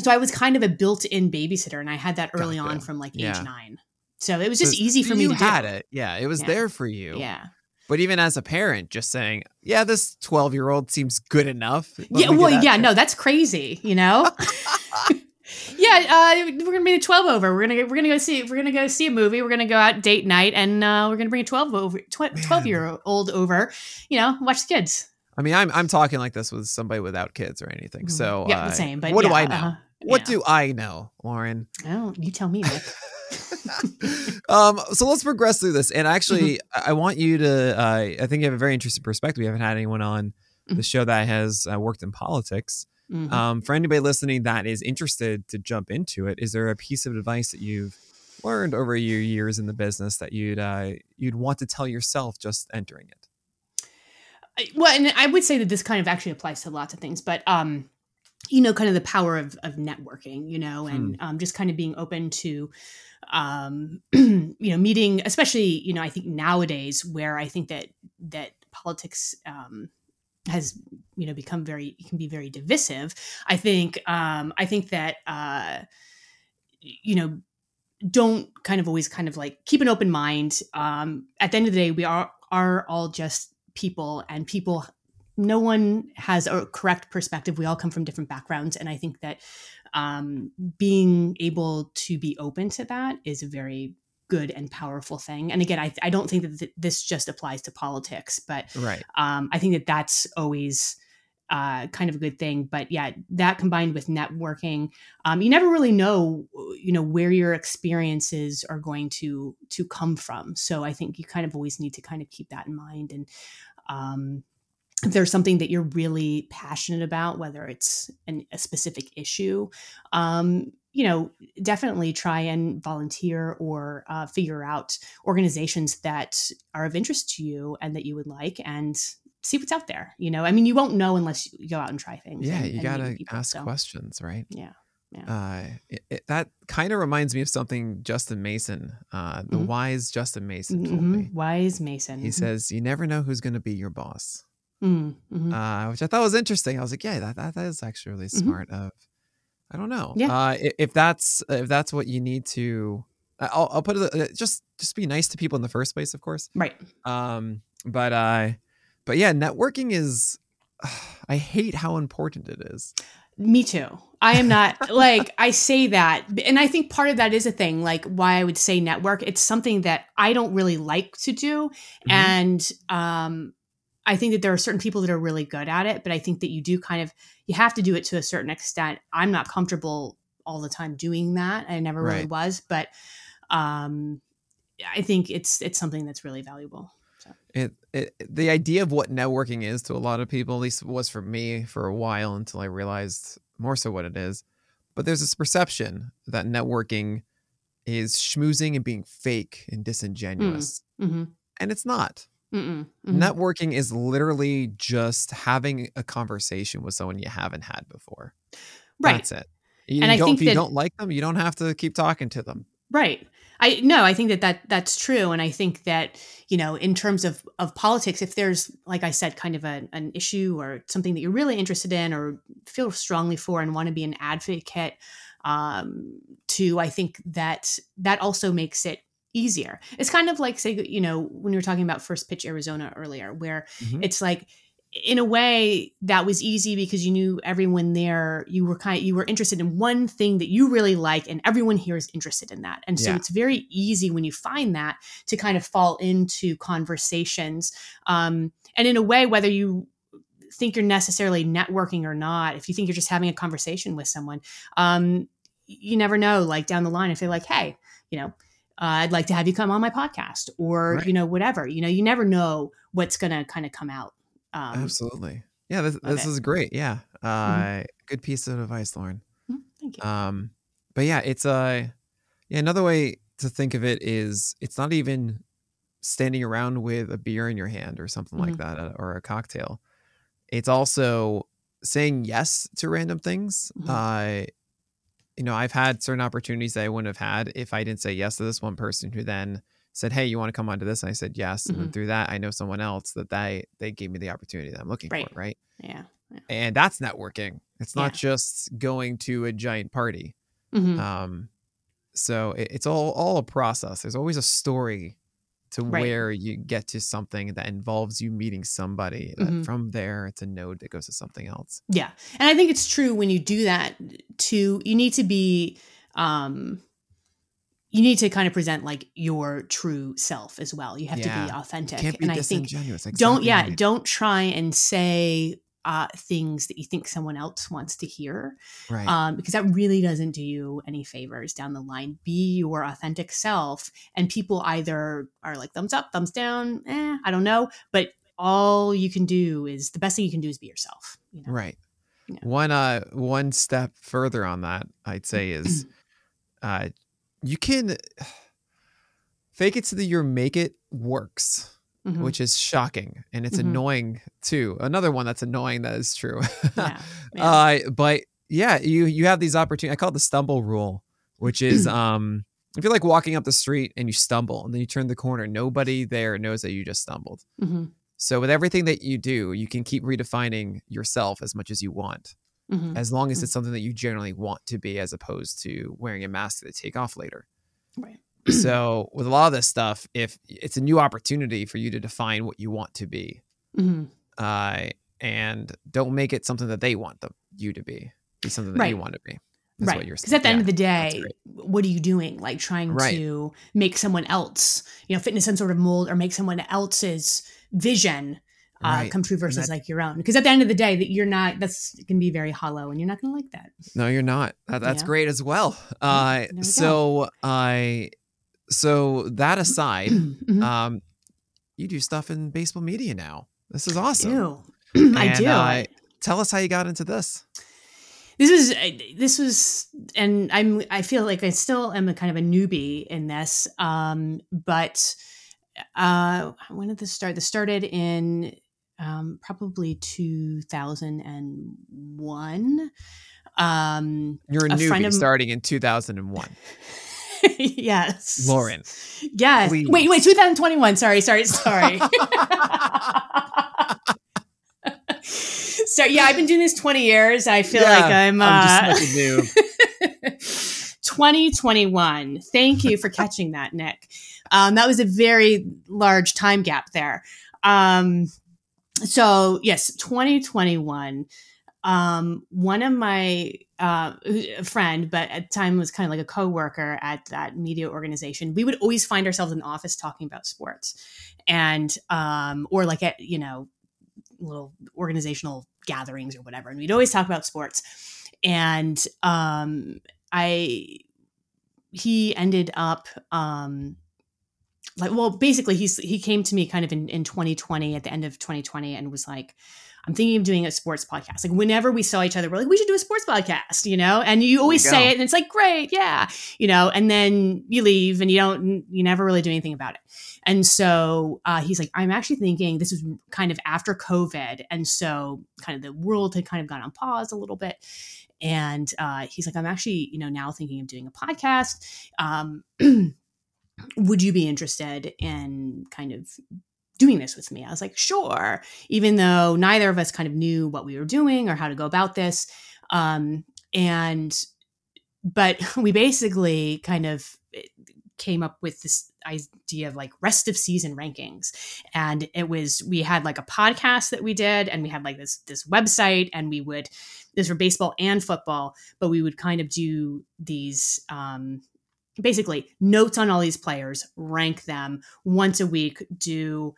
so I was kind of a built-in babysitter and I had that early on from like age 9. So it was just So easy for me to had do. it. Yeah, it was Yeah. there for you. Yeah. But even as a parent, just saying, yeah, this 12 year old seems good enough. Let yeah, well, yeah, no, that's crazy, you know. yeah, uh, we're gonna bring a twelve over. We're gonna we're gonna go see we're gonna go see a movie. We're gonna go out date night, and uh, we're gonna bring a twelve over tw- twelve year old over. You know, watch the kids. I mean, I'm I'm talking like this with somebody without kids or anything. So Mm-hmm. yeah, uh, same. But what do I know? uh-huh, What yeah. do I know, Lauren? Oh, you tell me. Um, so let's progress through this. And actually, Mm-hmm. I want you to. Uh, I think you have a very interesting perspective. We haven't had anyone on the Mhm. show that has uh, worked in politics. Mhm. Um, for anybody listening that is interested to jump into it, is there a piece of advice that you've learned over your years in the business that you'd uh, you'd want to tell yourself just entering it? I- well, and I would say that this kind of actually applies to lots of things, but um, you know, kind of the power of of networking, you know, and um, just kind of being open to, um, you know, meeting, especially you know, I think nowadays where I think that that politics um, has you know become very can be very divisive. I think um, I think that uh, you know don't kind of always kind of like keep an open mind. Um, at the end of the day, we are are all just people, and people. No one has a correct perspective. We all come from different backgrounds, and I think that um, being able to be open to that is a very good and powerful thing. And again, I, I don't think that th- this just applies to politics, but Right. um, I think that that's always uh, kind of a good thing. But yeah, that combined with networking, um, you never really know, you know, where your experiences are going to to come from. So I think you kind of always need to kind of keep that in mind. And um, if there's something that you're really passionate about, whether it's an, a specific issue, um, you know, definitely try and volunteer or uh, figure out organizations that are of interest to you and that you would like and see what's out there. You know, I mean, you won't know unless you go out and try things. Yeah, and- you and gotta people, ask so, questions, right? Yeah. Uh, it, it- that kind of reminds me of something Justin Mason, uh, the Mhm. wise Justin Mason told Mhm. me. Wise Mason. He Mhm. says, "You never know who's going to be your boss," Mm, mhm. uh, which I thought was interesting. I was like, "Yeah, that that, that is actually really Mhm. smart." Of, I don't know. Yeah. Uh, i- if that's if that's what you need to, I'll, I'll put it. uh, Just just be nice to people in the first place, of course. right. Um, but uh, but yeah, networking is. I hate how important it is. Me too. I am not like I say that, and I think part of that is a thing. Like why I would say network. It's something that I don't really like to do, Mhm. and um, I think that there are certain people that are really good at it. But I think that you do kind of you have to do it to a certain extent. I'm not comfortable all the time doing that. I never really was, but um, I think it's it's something that's really valuable. it, it the idea of what networking is to a lot of people at least was for me for a while until i realized more so what it is but there's this perception that networking is schmoozing and being fake and disingenuous Mm-hmm. and it's not Mm-mm. Mhm. networking is literally just having a conversation with someone you haven't had before right. that's it you And I don't, think if you that- don't like them you don't have to keep talking to them Right. I no, I think that, that that's true. And I think that, you know, in terms of, of politics, if there's, like I said, kind of a, an issue or something that you're really interested in or feel strongly for and want to be an advocate um, to, I think that that also makes it easier. It's kind of like, say, you know, when you were talking about First Pitch Arizona earlier, where Mhm. it's like, in a way that was easy because you knew everyone there you were kind of, you were interested in one thing that you really like and everyone here is interested in that and so Yeah. it's very easy when you find that to kind of fall into conversations um, and in a way whether you think you're necessarily networking or not if you think you're just having a conversation with someone um, you never know like down the line if they're like hey you know uh, I'd like to have you come on my podcast or Right. you know whatever you know you never know what's gonna kind of come out um, absolutely yeah this, this is great yeah uh good piece of advice lauren mhm, thank you Um, but yeah, it's uh, yeah. Another way to think of it is it's not even standing around with a beer in your hand or something like that, uh, or a cocktail. It's also saying yes to random things. Mhm. Uh, you know, I've had certain opportunities that I wouldn't have had if I didn't say yes to this one person who then said, "Hey, you want to come onto this?" And I said yes, and then Mhm. through that, I know someone else that they they gave me the opportunity that I'm looking Right. for. Right yeah and that's networking it's not Yeah. just going to a giant party Mhm. um so it, it's all all a process. There's always a story to Right. where you get to something that involves you meeting somebody. Mhm. from there, it's a node that goes to something else. Yeah. And I think it's true when you do that to you need to be um you need to kind of present like your true self as well. You have to be Yeah. authentic. Can't be and I think disingenuous. don't yeah, right. don't try and say uh things that you think someone else wants to hear. right. Um, because that really doesn't do you any favors down the line. Be your authentic self, and people either are like thumbs up, thumbs down, eh, I don't know. But all you can do is the best thing you can do is be yourself. You know? Right. One uh one step further on that, I'd say is uh you can fake it to the your make it works, Mhm. which is shocking and it's Mhm. annoying too. Another one that's annoying that is true. Yeah, yeah. Uh but yeah, you you have these opportunities. I call it the stumble rule, which is um if you're like walking up the street and you stumble and then you turn the corner, nobody there knows that you just stumbled. Mhm. So with everything that you do, you can keep redefining yourself as much as you want, Mhm. as long as Mhm. it's something that you generally want to be, as opposed to wearing a mask to take off later. Right. so with a lot of this stuff, if it's a new opportunity for you to define what you want to be, Mhm. uh, and don't make it something that they want them you to be, be something that you want to be. That's right. what you're saying. Because at the end of the day, what are you doing? Like trying Right. to make someone else, you know, fit in some sort of mold or make someone else's vision uh, Right. come true versus that- like your own. Because at the end of the day, that you're not. That's can be very hollow, and you're not going to like that. No, you're not. That, that's Yeah. great as well. Uh, we so I, so that aside, Mhm. um, you do stuff in baseball media now. This is awesome. I do. I And, do. uh, tell us how you got into this. this was uh, this was and i'm i feel like i still am a kind of a newbie in this um but uh when did this start this started in um probably 2001 um You're a, A newbie of starting in 2001. yes Lauren. yes please. wait wait 2021 sorry sorry sorry so yeah i've been doing this 20 years i feel Yeah, like i'm uh I'm just like 2021. Thank you for catching that, Nick. Um, that was a very large time gap there. Um, so yes, 2021. Um, one of my uh, a friend, but at the time was kind of like a coworker at that media organization. We would always find ourselves in the office talking about sports, and um, or like at you know little organizational gatherings or whatever, and we'd always talk about sports. And um, I he ended up um like well basically he's he came to me kind of in, in 2020 at the end of 2020 and was like i'm thinking of doing a sports podcast. Like whenever we saw each other we're like we should do a sports podcast you know? And you always say it and it's like great yeah you know? And then you leave and you don't you never really do anything about it. And so uh, he's like i'm actually thinking this is kind of after covid and so kind of the world had kind of gone on pause a little bit. And uh, he's like i'm actually you know now thinking of doing a podcast. Um, would you be interested in kind of doing this with me. I was like sure. Even though neither of us kind of knew what we were doing or how to go about this um, and but we basically kind of eh, came up with this idea of like rest of season rankings. And it was we had like a podcast that we did and we had like this this website and we would this for baseball and football but we would kind of do these um basically notes on all these players rank them once a week do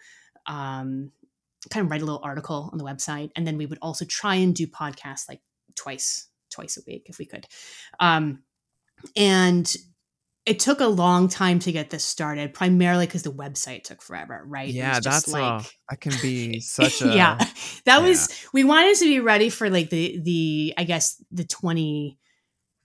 um kind of write a little article on the website and then we would also try and do podcasts like twice twice a week if we could um and it took a long time to get this started primarily because the website took forever right Yeah, that's uh, that can be such a yeah that yeah. was we wanted to be ready for like the the i guess the 20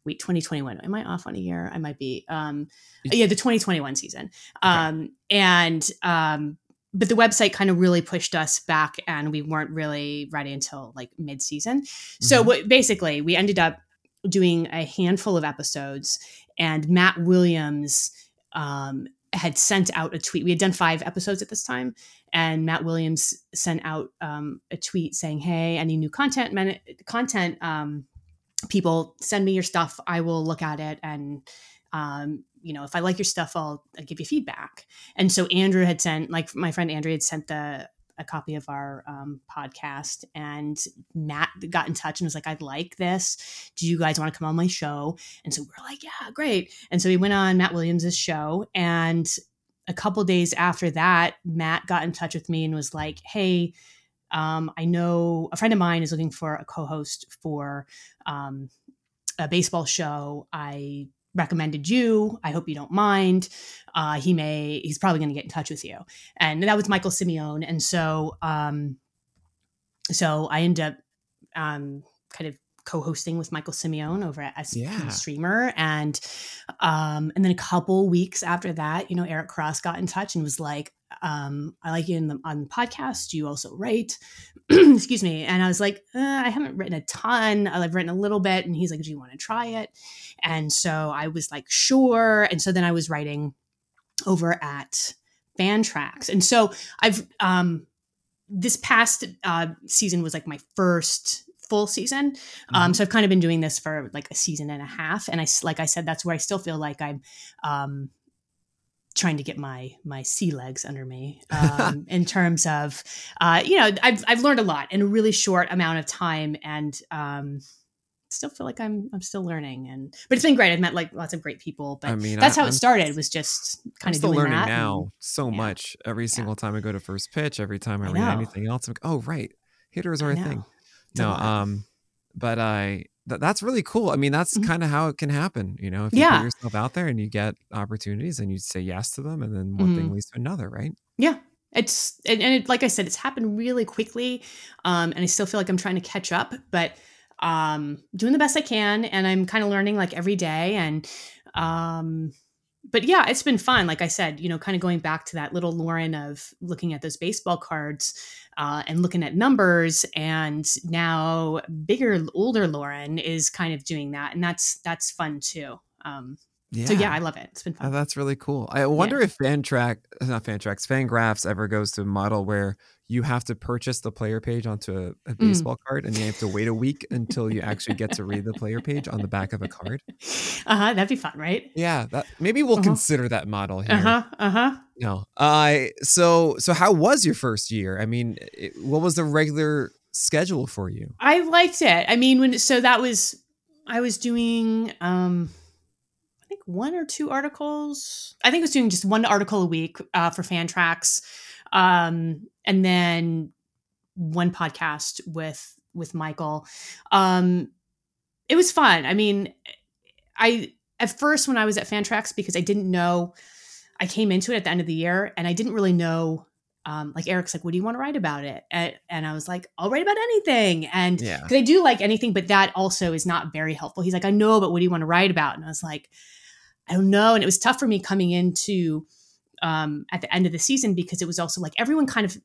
wait 2021 am i off on a year? I might be um yeah the 2021 season. Um and um but the website kind of really pushed us back and we weren't really ready until like mid-season. So Mhm. what basically we ended up doing a handful of episodes and matt williams um had sent out a tweet. We had done five episodes at this time and Matt Williams sent out um, a tweet saying, "Hey, any new content, content um, people, send me your stuff. I will look at it and um, you know, if I like your stuff, I'll, I'll give you feedback. And so Andrew had sent, like my friend Andrew had sent the a copy of our um, podcast, and Matt got in touch and was like, "I'd like this. Do you guys want to come on my show?" And so we're like, "Yeah, great." And so we went on Matt Williams's show, and a couple days after that, Matt got in touch with me and was like, "Hey." Um, I know a friend of mine is looking for a co-host for um, a baseball show. I recommended you. I hope you don't mind. Uh, he may, he's probably going to get in touch with you. And that was Michael Simeone. And so, um, so I end up um, kind of co-hosting with Michael Simeone over at SP Yeah. Streamer, and um, and then a couple weeks after that, you know, Eric Cross got in touch and was like, um, "I like you in the, on the podcast. You also write, excuse me." And I was like, uh, "I haven't written a ton. I've written a little bit." And he's like, "Do you want to try it?" And so I was like, "Sure." And so then I was writing over at Fantrax, and so I've um, this past uh, season was like my first full season. Um, so I've kind of been doing this for like a season and a half, and I, like I said, that's where I still feel like I'm um, trying to get my my sea legs under me um, in terms of uh, you know I've I've learned a lot in a really short amount of time, and um, still feel like I'm I'm still learning. And but it's been great. I've met like lots of great people, but I mean, that's I- how it I'm started. Was just I'm kind of still doing learning that. now and- so yeah. much. Every single time I go to first pitch, every time I, I read know. anything else, I'm like, oh right, hitters are a thing. No, um, but I th- that's really cool. I mean, that's Mhm. kind of how it can happen. You know, if you Yeah. put yourself out there and you get opportunities and you say yes to them, and then one thing Mhm. leads to another, right? Yeah. It's and, and it, like I said, it's happened really quickly, um, and I still feel like I'm trying to catch up, but um, doing the best I can, and I'm kind of learning like every day, and um, but yeah, it's been fun. Like I said, you know, kind of going back to that little Lauren of looking at those baseball cards uh, and looking at numbers, and now bigger, older Lauren is kind of doing that, and that's that's fun too. Um, Yeah. So yeah, I love it. It's been Oh, fun. that's really cool. I wonder if Fantrack, not Fantrax, Fangraphs ever goes to a model where you have to purchase the player page onto a, a Mm. baseball card and you have to wait a week until you actually get to read the player page on the back of a card. Uh huh. That'd be fun, right? Yeah, that maybe we'll Uh-huh. consider that model here. Uh huh. Uh huh. No, I so so how was your first year? I mean, it, what was the regular schedule for you? I liked it. I mean, when so that was I was doing um I think one or two articles. I think I was doing just one article a week uh, for Fantrax. Um and then one podcast with with Michael. Um it was fun. I mean, I at first when I was at Fantrax because I didn't know I came into it at the end of the year and I didn't really know um, like Eric's like, what do you want to write about it? And, and I was like, I'll write about anything. And Yeah. because I do like anything, but that also is not very helpful. He's like, I know, but what do you want to write about? And I was like, I don't know. And it was tough for me coming into um, at the end of the season because it was also like everyone kind of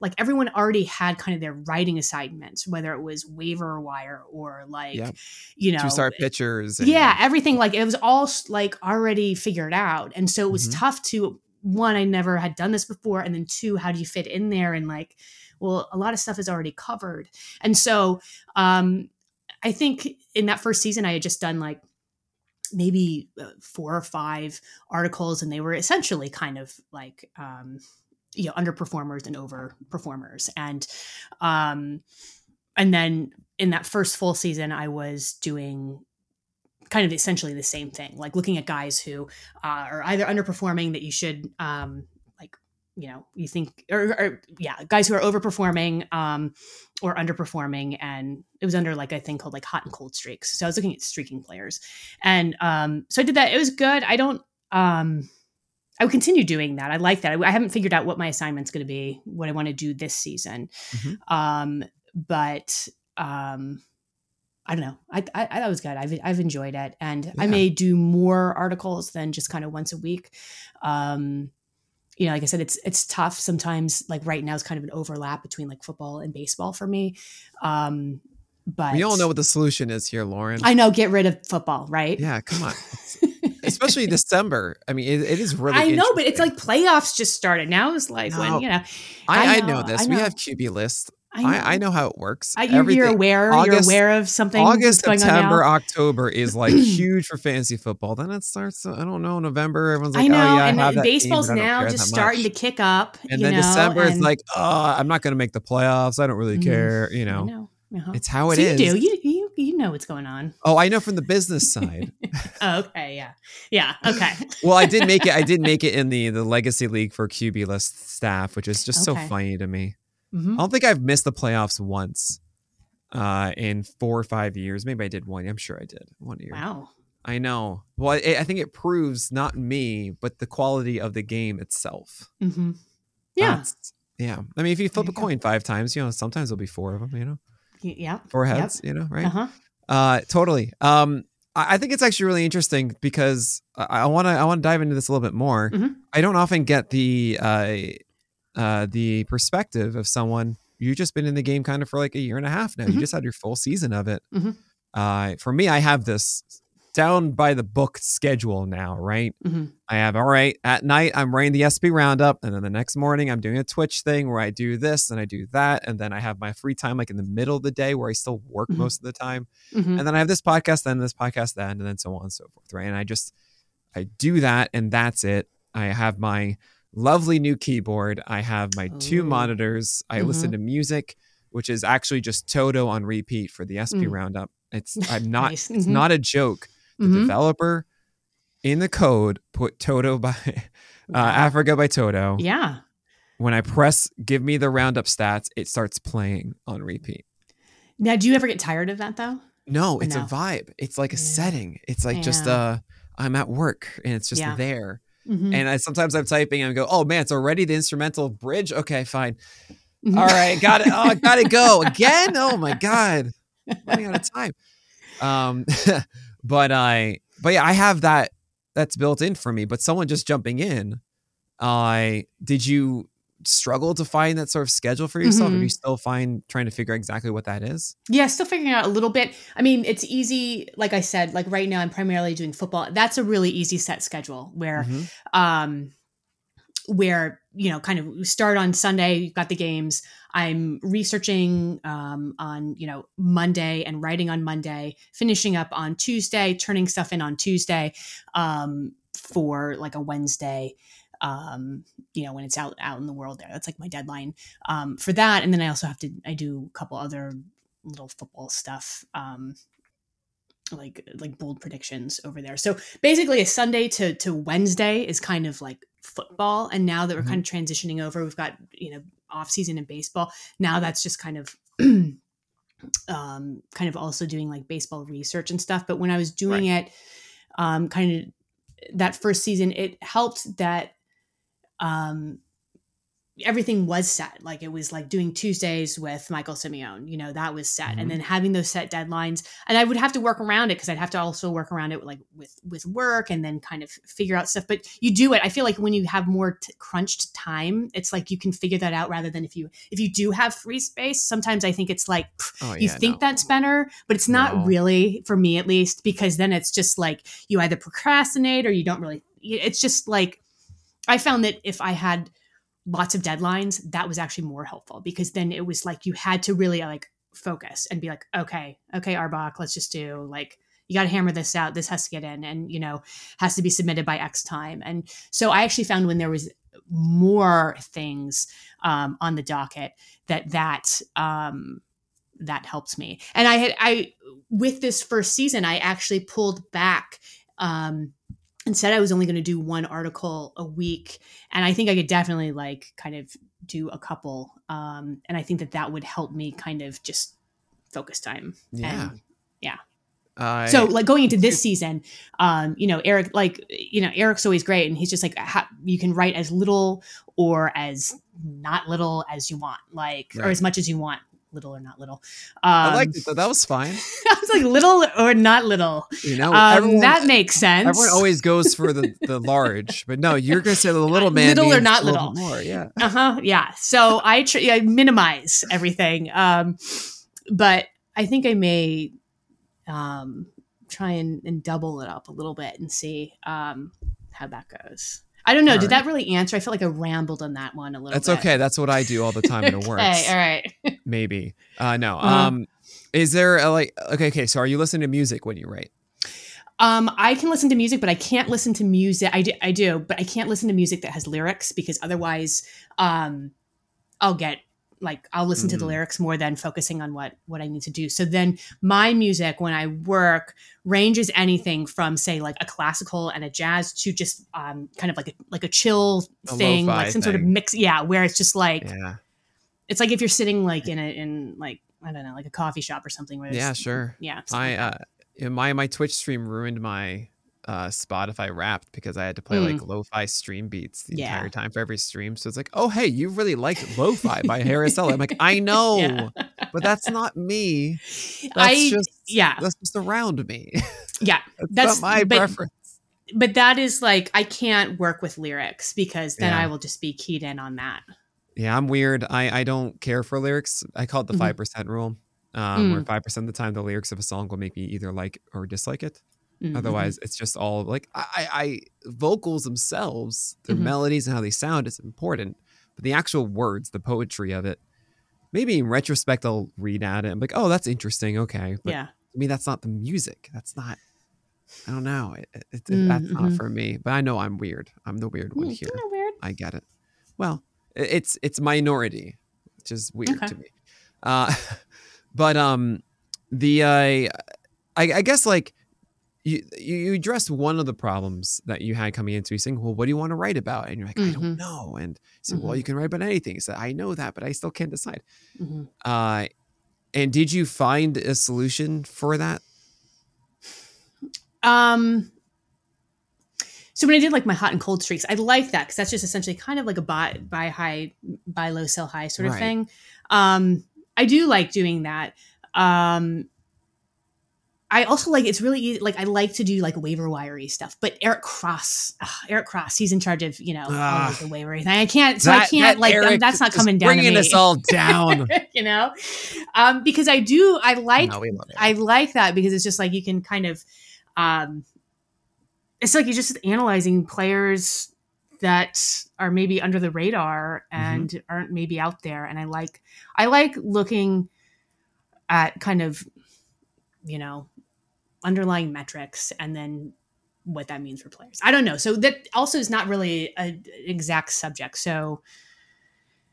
like everyone already had kind of their writing assignments, whether it was waiver wire or like, Yep. you know, Two star pitchers. and- yeah, everything like it was all like already figured out. And so it was Mhm. tough to one, I never had done this before. And then two, how do you fit in there? And like, well, a lot of stuff is already covered. And so um, I think in that first season, I had just done like maybe uh, four or five articles, and they were essentially kind of like, um, you know, underperformers and overperformers. And, um, and then in that first full season, I was doing kind of essentially the same thing, like looking at guys who uh, are either underperforming that you should, um, you know, you think, or, or yeah, guys who are overperforming um, or underperforming. And it was under like a thing called like hot and cold streaks. So I was looking at streaking players. And um, so I did that. It was good. I don't, um, I would continue doing that. I like that. I, I haven't figured out what my assignment's going to be, what I want to do this season. Mhm. Um, but um, I don't know. I, I, I that was good. I've I've enjoyed it, and I may do more articles than just kind of once a week. Um, you know, like I said, it's it's tough sometimes. Like right now, is kind of an overlap between like football and baseball for me. Um, but We all know what the solution is here, Lauren. I know. Get rid of football, right? yeah, come on. Especially December. I mean, it, it is really. I know, but it's like playoffs just started. Now it's like No. when you know. I, I I know, know, this. I We have QB lists I know. I, I know how it works. I, you're, aware. you're aware of something August, going September, on now. October is like huge for fantasy football. Then it starts. I don't know. November, everyone's like, I know, "Oh yeah, I and team, baseball's but now just starting much." to kick up. And then know, December is like, oh, I'm not going to make the playoffs. I don't really Mhm. care. You know, know. Uh-huh. it's how it so is. you do. You, you you know what's going on. Oh, I know from the business side. Oh, okay. Yeah. Yeah. Okay. well, I did make it. I did make it in the the legacy league for QB list staff, which is just Okay. so funny to me. Mhm. I don't think I've missed the playoffs once uh, in four or five years. Maybe I did one. I'm sure I did one year. Wow. I know. Well, I, I think it proves not me, but the quality of the game itself. Mm-hmm. Yeah. That's- yeah. I mean, if you flip There a you go. coin five times, you know, sometimes there'll be four of them. You know, Yeah. four Yep. heads. You know, right? Uh huh. Uh, totally. Um, I I think it's actually really interesting because I want to I want to dive into this a little bit more. Mhm. I don't often get the uh, uh, the perspective of someone you've just been in the game kind of for like a year and a half now. Mhm. You just had your full season of it. Mhm. Uh, for me, I have this down by the book schedule now, right? hmm I have all right at night I'm writing the SP roundup, and then the next morning I'm doing a Twitch thing where I do this and I do that, and then I have my free time like in the middle of the day where I still work Mhm. most of the time hmm and then I have this podcast, then this podcast, then, and then so on and so forth, right? And I just I do that, and that's it. I have my lovely new keyboard. I have my two Ooh. monitors. I listen to music, which is actually just Toto on repeat for the SP Mm. roundup. It's I'm not. Nice. It's Mhm. not a joke. The Mhm. developer in the code put Toto by uh, Wow. Africa by Toto. Yeah. When I press give me the roundup stats, it starts playing on repeat. Now, do you ever get tired of that though? No, it's no? a vibe. It's like a Yeah. setting. It's like just Yeah. uh I'm at work and it's just Yeah. there. Mhm. And I sometimes I'm typing and I go, "Oh man, it's already the instrumental bridge. Okay, fine. Mhm. All right, got it. Oh, I got to go again. Oh my god, running out of time." Um, but I, but yeah, I have that. That's built in for me. But someone just jumping in, I did you struggle to find that sort of schedule for yourself? Do Mhm. you still find trying to figure out exactly what that is? Yeah, still figuring out a little bit. I mean, it's easy. Like I said, like right now, I'm primarily doing football. That's a really easy set schedule where, Mhm. um, where you know, kind of start on Sunday. You've got the games. I'm researching um, on you know Monday and writing on Monday, finishing up on Tuesday, turning stuff in on Tuesday um, for like a Wednesday. Um, you know, when it's out out in the world there, that's like my deadline um, for that. And then I also have to I do a couple other little football stuff um like like bold predictions over there. So basically a sunday to to wednesday is kind of like football. And now that we're Mhm. kind of transitioning over we've got you know off season in baseball. Now that's just kind of um kind of also doing like baseball research and stuff. But when i was doing it um kind of that first season it helped that um everything was set. Like it was like doing Tuesdays with Michael Simeone, you know, that was set. Mhm. And then having those set deadlines. And I would have to work around it because I'd have to also work around it like with with work and then kind of figure out stuff. But you do it. I feel like when you have more t- crunched time, it's like you can figure that out rather than if you if you do have free space. Sometimes I think it's like pff, Oh, you think no. that's better, but it's not No. really for me at least because then it's just like you either procrastinate or you don't really. It's just like I found that if I had lots of deadlines, that was actually more helpful because then it was like you had to really like focus and be like, okay, okay, Arbach, let's just do like you got to hammer this out. This has to get in, and you know has to be submitted by X time. And so I actually found when there was more things um, on the docket that that um, that helped me. And I had I with this first season, I actually pulled back. Um, and said I was only going to do one article a week, and I think I could definitely like kind of do a couple. Um, and I think that that would help me kind of just focus time. Yeah. And, yeah. So like going into this season, um, you know, Eric, like you know, Eric's always great, and he's just like ha- you can write as little or as not little as you want, like or as much as you want, little or not little. Um, I liked it though. That was fine. I was like little or not little. You know, Um, everyone, that makes sense. everyone always goes for the, the large, but no, you're gonna say the little man. Little or not little little. more. Yeah. uh huh yeah so i tr- I minimize everything um but i think i may um try and, and double it up a little bit and see um how that goes I don't know. All Did right. that really answer? I feel like I rambled on that one a little That's bit. okay. That's what I do all the time and it works. Okay, all right. Maybe. Uh, no. Uh-huh. Um, is there a, like okay, okay? So are you listening to music when you write? Um, I can listen to music, but I can't listen to music. I do, I do, but I can't listen to music that has lyrics because otherwise, um, I'll get like I'll listen to the Mm. lyrics more than focusing on what what I need to do. So then, my music when I work ranges anything from say like a classical and a jazz to just um, kind of like a like a chill A thing, like some sort of mix. Yeah, where it's just like Yeah. it's like if you're sitting like in a in like I don't know like a coffee shop or something. Where Yeah. Sure. yeah. I uh, my my Twitch stream ruined my uh Spotify Wrapped because I had to play like lo-fi stream beats the Mm. Yeah. entire time for every stream. So it's like, oh hey, you really like lo-fi by Harris Ella. I'm like, I know, Yeah. but that's not me. That's I just yeah that's just around me. yeah that's, That's- not my but- preference. but that is like I can't work with lyrics because then Yeah. I will just be keyed in on that. Yeah, I'm weird. I I don't care for lyrics. I call it the Mhm. five percent rule. Um, where Mm. five percent of the time the lyrics of a song will make me either like or dislike it. Mhm. Otherwise, it's just all like I, I, I vocals themselves, their Mhm. melodies and how they sound is important, but the actual words, the poetry of it. Maybe in retrospect, I'll read at it. I'm like, oh, that's interesting. Okay, but yeah, I mean, that's not the music. That's not. I don't know. It, it, it- Mm, that's not mhm. for me. But I know I'm weird. I'm the weird one here. here. weird? I get it. Well, it's it's minority, which is weird Okay. to me. Uh, but um, the uh, I, I guess like you you addressed one of the problems that you had coming into. You saying, "Well, what do you want to write about?" And you're like, "I don't Mhm. know." And said, "Well, Mhm. you can write about anything." You said, "I know that, but I still can't decide." Mhm. Uh, and did you find a solution for that? Um. So when I did like my hot and cold streaks, I like that because that's just essentially kind of like a buy buy high, buy low, sell high sort of Right. thing. Um, I do like doing that. Um, I also like it's really easy, like I like to do like waiver wiry stuff. But Eric Cross, ah, Eric Cross, he's in charge of you know all of the waiver thing. I can't, so I can't that like um, Eric that's not coming down to bringing us all down. you know, um, because I do I like No, we love it. I like that because it's just like you can kind of um it's like you're just analyzing players that are maybe under the radar Mm-hmm. and aren't maybe out there and I like I like looking at kind of you know underlying metrics and then what that means for players. I don't know. So that also is not really an exact subject. So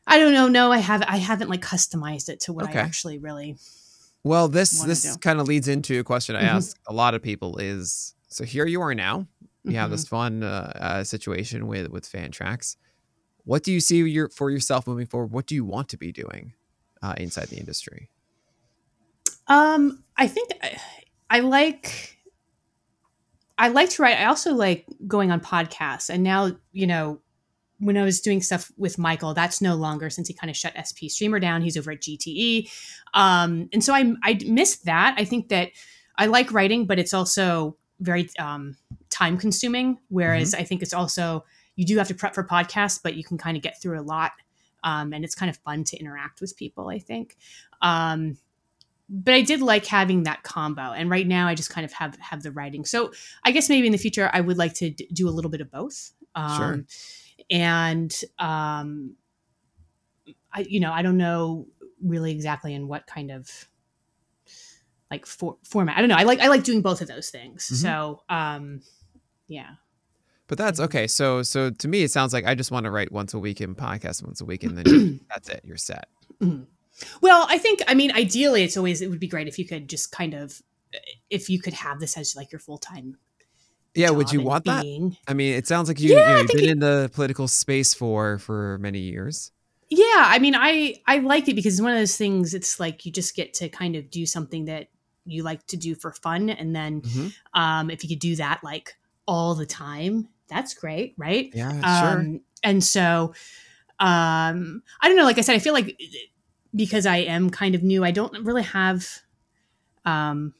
I don't know. No, I have I haven't like customized it to what Okay. I actually really Well, this this kind of leads into a question I Mhm. ask a lot of people: is so here you are now. You have Mhm. this fun uh, uh, situation with with Fantrax. What do you see your, for yourself moving forward? What do you want to be doing uh, inside the industry? Um, I think I, like I like to write. I also like going on podcasts. And now, you know, when I was doing stuff with Michael, that's no longer since he kind of shut SP Streamer down. He's over at GTE. Um, and so I I missed that. I think that I like writing, but it's also very um, time consuming. Whereas I think it's also you do have to prep for podcasts, but you can kind of get through a lot. Um, and it's kind of fun to interact with people. I think. Um, but I did like having that combo. And right now, I just kind of have have the writing. So I guess maybe in the future, I would like to d- do a little bit of both. Um, Sure. And um, I, you know, I don't know really exactly in what kind of like for, format. I don't know. I like I like doing both of those things. Mhm. So um, yeah. But that's okay. So so to me, it sounds like I just want to write once a week in podcast once a week, and then that's it. You're set. Well, I think I mean ideally it's always it would be great if you could just kind of if you could have this as like your full time. Yeah. Would you want that? I mean, it sounds like you, yeah, you know, you've been it- in the political space for for many years. Yeah, I mean, I I like it because it's one of those things. It's like you just get to kind of do something that you like to do for fun, and then Mhm. um, if you could do that like all the time, that's great, right? Yeah. sure. Um, and so, um, I don't know. Like I said, I feel like because I am kind of new, I don't really have, um,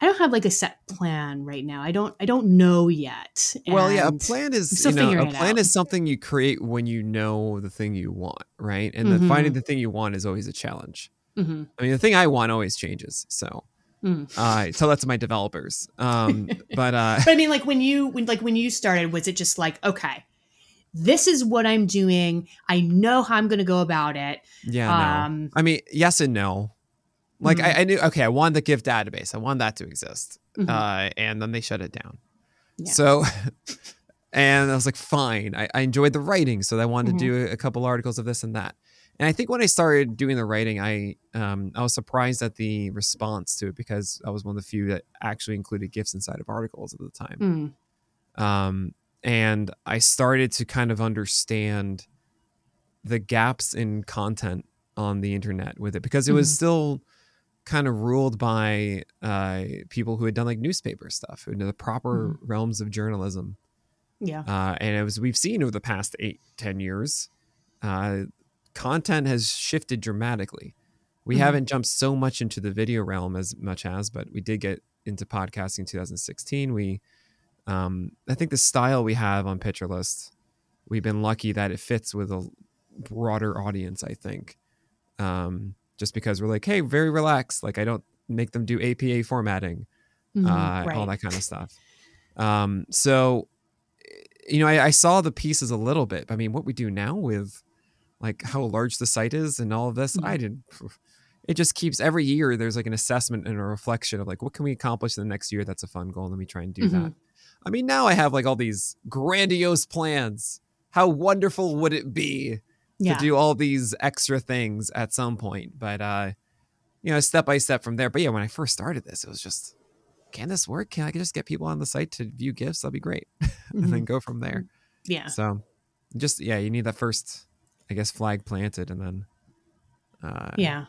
I don't have like a set plan right now. I don't. I don't know yet. Well, yeah, a plan is you know a plan is something you create when you know the thing you want, right? And the Mhm. finding the thing you want is always a challenge. Mhm. I mean, the thing I want always changes, so Mm. uh, tell that to my developers. Um, but uh, but I mean, like when you when like when you started, was it just like okay, this is what I'm doing. I know how I'm going to go about it. Yeah, no. Um, I mean, yes and no. Like Mhm. I, I knew, okay, I wanted the GIF database. I wanted that to exist, mhm. uh, and then they shut it down. Yeah. So, and I was like, fine. I, I enjoyed the writing, so I wanted Mhm. to do a couple articles of this and that. And I think when I started doing the writing, I um, I was surprised at the response to it because I was one of the few that actually included GIFs inside of articles at the time. Mm. um, and I started to kind of understand the gaps in content on the internet with it because it was Mhm. still kind of ruled by uh, people who had done like newspaper stuff, who know the proper realms of journalism. Yeah. Uh, and it was we've seen over the past eight, ten years, uh, content has shifted dramatically. We Mhm. haven't jumped so much into the video realm as much as, but we did get into podcasting in 2016. We, um, I think the style we have on Pitcher List, we've been lucky that it fits with a broader audience. I think, um, just because we're like, hey, very relaxed. Like I don't make them do APA formatting Mhm. uh, all that kind of stuff. Um, so, you know, I, I saw the pieces a little bit. But I mean, what we do now with like how large the site is and all of this, I didn't It just keeps every year. There's like an assessment and a reflection of like what can we accomplish in the next year. That's a fun goal. Let me try and do that. I mean, now I have like all these grandiose plans. How wonderful would it be Yeah. to do all these extra things at some point. But uh, you know, step by step from there. But yeah, when I first started this, it was just, can this work? Can I just get people on the site to view GIFs? That'd be great, and then Mhm. go from there. Yeah. So, just yeah, you need that first, I guess, flag planted, and then uh, Yeah.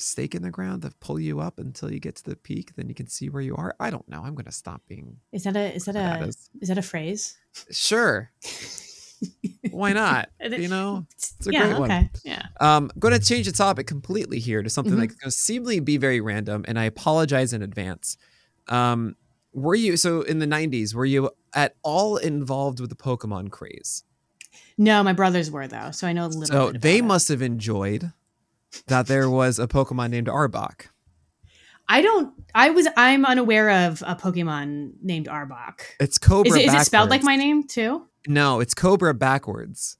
Stake in the ground to pull you up until you get to the peak. Then you can see where you are. I don't know. I'm gonna stop being. Is that a is that a is- is that a phrase? Sure. Why not? You know. It's a yeah. great one. okay. Yeah. Um, I'm going to change the topic completely here to something Mhm. that's going to seemingly be very random, and I apologize in advance. Um, were you so in the '90s? Were you at all involved with the Pokemon craze? No, my brothers were though, so I know a little. So bit about they it. must have enjoyed that there was a Pokemon named Arbok. I don't. I was. I'm unaware of a Pokemon named Arbok. It's Cobra. Is it, is it spelled like my name too? No, it's Cobra backwards.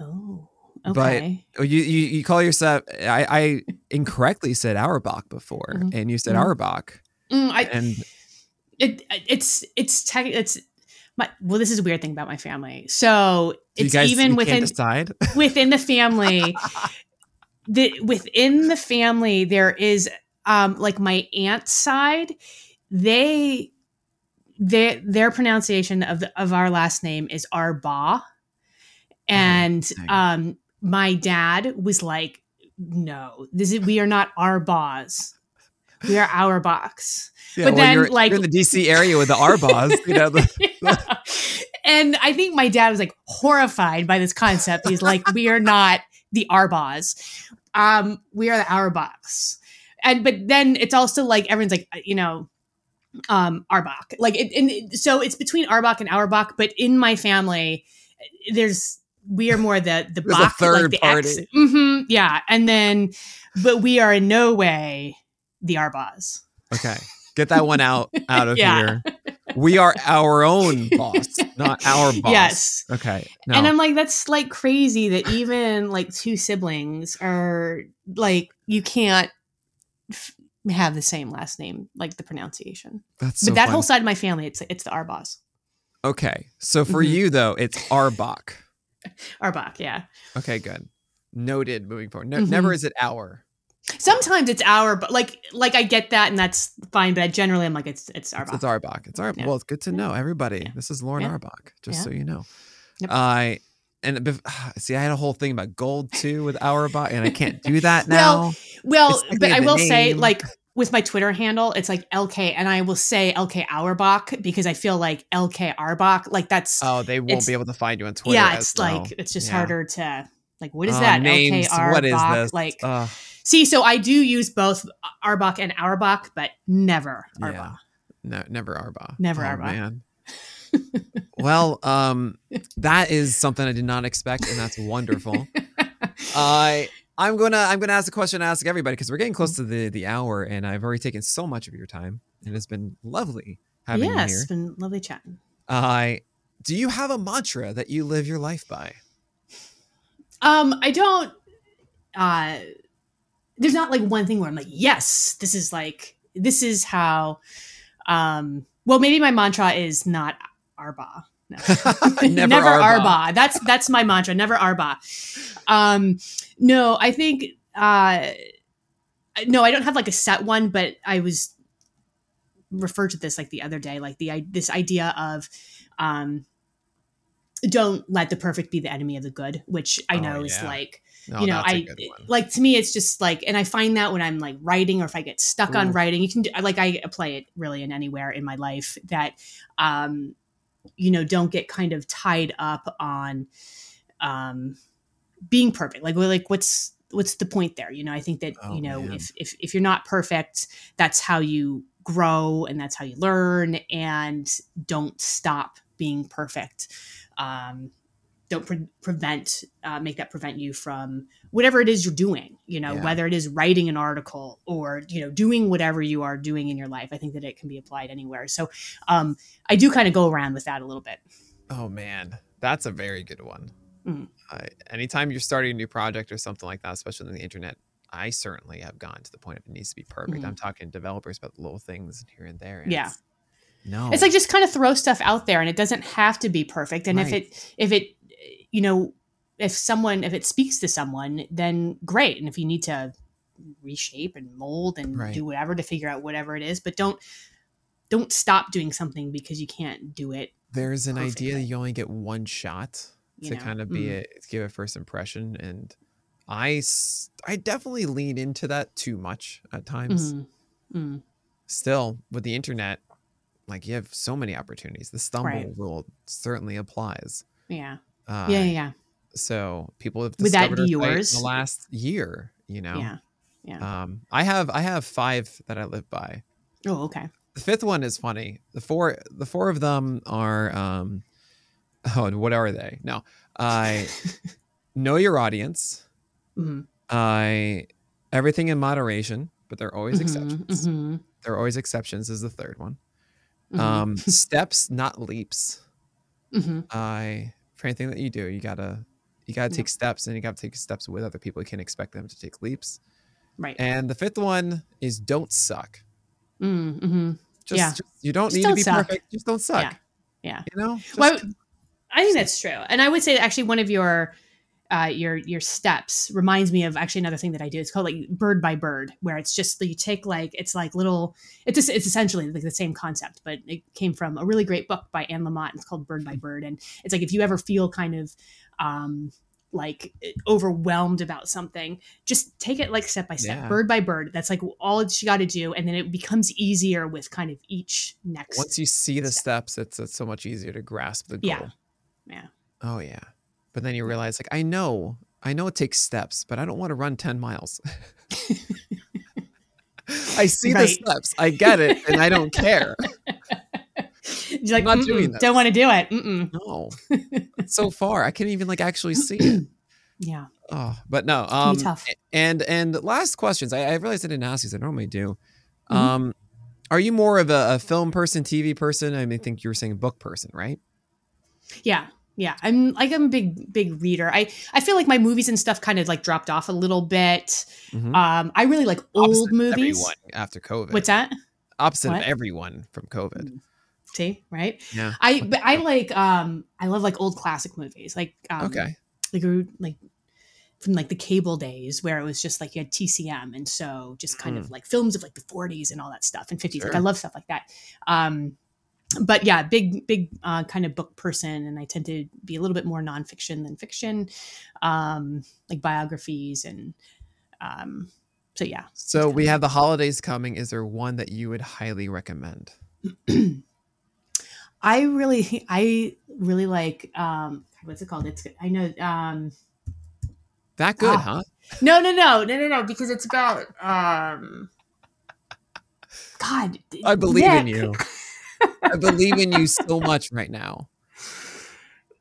Oh. But- Okay. Oh, You you, you call yourself? I, I incorrectly said Arbok before, Mhm. and you said Mhm. Arbok, Mm, I, and it it's it's tech it's my well this is a weird thing about my family so it's guys even you within within the family the within the family there is um like my aunt's side. They their their pronunciation of the of our last name is Arba. And um my dad was like no this is we are not Arbas. We are our box. Yeah, But well, then, you're, like- you're in the DC area with the Arbas, you know. The, and I think my dad was like horrified by this concept. He's like, we are not the Arbas. Um, we are the Arbok. And but then it's also like everyone's like, you know, um, Arbok. Like it, and it- so it's between Arbok and Auerbach, but in my family, there's we are more the the Bach, third like the party. X. Mhm, yeah. And then but we are in no way the Arbas. okay, get that one out out of Yeah. here. We are our own boss, not our boss. Yes. Okay. No. And I'm like, that's like crazy that even like two siblings are like, you can't f- have the same last name, like the pronunciation. That's so but that fun. whole side of my family, it's it's the Arbos. Okay. So for Mhm. you though, it's Arbok. Arbok, yeah. Okay, good. Noted. Moving forward. No, Mhm. Never is it our. Sometimes it's our, but like like I get that and that's fine. But generally, I'm like it's it's Arbok. it's Arbok. It's Arbok. Yeah. Well, it's good to know, everybody. Yeah. This is Lauren Yeah. Arbok, just Yeah. so you know. Yep. I and bef- see, I had a whole thing about gold too with Auerbach, and I can't do that now. well, like but I will the say like with my Twitter handle, it's like LK, and I will say LK Auerbach because I feel like LK Arbach, like that's oh, they won't be able to find you on Twitter. yeah, it's well. like it's just Yeah. harder to like what is Oh, that names? LK What is Arbach? this? Like Ugh. See, so I do use both Arbach and Auerbach, but never Yeah. No, never Arba. Never oh, Arba. Man. well, um, that is something I did not expect, and that's wonderful. I I'm gonna I'm gonna ask the question I ask everybody because we're getting close to the the hour, and I've already taken so much of your time, and it's been lovely having yes, you it's here. been lovely chatting. I do you have a mantra that you live your life by? Um, I don't. Uh, there's not like one thing where I'm like, yes, this is like this is how. Um, well, maybe my mantra is not arba. No. Never never, arba. arba. That's that's my mantra. Never arba. Um, no, I think. Uh, no, I don't have like a set one, but I was referred to this like the other day, like the i- this idea of. Um, don't let the perfect be the enemy of the good, which I Oh, know is like No, you know that's a i good one. like to me it's just like and i find that when i'm like writing or if i get stuck on writing you can do like i apply it really in anywhere in my life that um you know don't get kind of tied up on um being perfect like like what's what's the point there you know i think that Oh, you know man. if, if if you're not perfect that's how you grow and that's how you learn and don't stop being perfect um don't pre- prevent uh, make that prevent you from whatever it is you're doing you know Yeah. whether it is writing an article or you know doing whatever you are doing in your life i think that it can be applied anywhere so um i do kind of go around with that a little bit Oh man, that's a very good one. Mm. Anytime you're starting a new project or something like that, especially on the internet, I certainly have gone to the point of it needs to be perfect. Mhm. I'm talking to developers about little things here and there. and Yeah. no, it's like just kind of throw stuff out there and it doesn't have to be perfect and if it if it you know if someone if it speaks to someone then great and if you need to reshape and mold and Right. do whatever to figure out whatever it is but don't don't stop doing something because you can't do it there's an idea that you only get one shot you to know kind of be Mm. a give a first impression, and I, I definitely lean into that too much at times. Mhm. Mm. Still, with the internet, like you have so many opportunities. The stumble Right. rule certainly applies. yeah Uh, yeah yeah. yeah so people have Would that discovered be our site in yours? the last year you know? Yeah yeah. Um i have i have five that i live by. Oh okay. The fifth one is funny. The four the four of them are um oh and what are they? No. I know your audience. Mhm. i everything in moderation but there are always Mhm, exceptions. mhm, there are always exceptions is the third one. Mhm, um steps not leaps. Mhm. I for anything that you do, you gotta you gotta Yep. take steps and you gotta take steps with other people. You can't expect them to take leaps. right And the fifth one is don't suck. Mm, mhm. Just, Yeah. just- you don't Just need don't to be suck. perfect. Just don't suck. Yeah. yeah You know? Just, Well, I think that's true, and I would say that actually one of your uh, your your steps reminds me of actually another thing that I do. It's called like bird by bird, where it's just you take like it's like little. It's just, it's essentially like the same concept, but it came from a really great book by Anne Lamott. It's called Bird by Bird, and it's like if you ever feel kind of um, like overwhelmed about something, just take it like step by step, Yeah. bird by bird. That's like all you got to do, and then it becomes easier with kind of each next. once you see the step. steps, it's, it's so much easier to grasp the goal. Yeah. Yeah. Oh yeah. But then you realize like I know I know it takes steps, but I don't want to run 10 miles. I see Right. the steps. I get it and I don't care. You're like, not "Mm-mm, doing this." don't want to do it. Mm-mm. No. It's so far. I can't even like actually see it. Yeah. Oh, but no. Um, tough. and and last questions. I, I realized I didn't ask these. I normally do. Mhm. Um, are you more of a, a film person, TV person? I mean, I think you were saying book person, right? Yeah. Yeah. I'm like I'm a big, big reader. I, I feel like my movies and stuff kind of like dropped off a little bit. Mhm. Um, I really like old Opposite of movies. Everyone after COVID. What's that? Opposite What? of everyone from COVID. See, right? Yeah. I but I like um I love like old classic movies. Like um, Okay. like like from like the cable days where it was just like you had TCM and so just kind of like films of like the 40s and all that stuff and 50s. Like I love stuff like that. Um but yeah, big big uh, kind of book person, and I tend to be a little bit more nonfiction than fiction, um, like biographies and um, so yeah. So we have the holidays coming. Is there one that you would highly recommend? I really I really like um, what's it called? It's I know um, That good, Ah. huh? No, no, no, no, no, no, because it's about um God. I believe in you. I believe in you so much right now.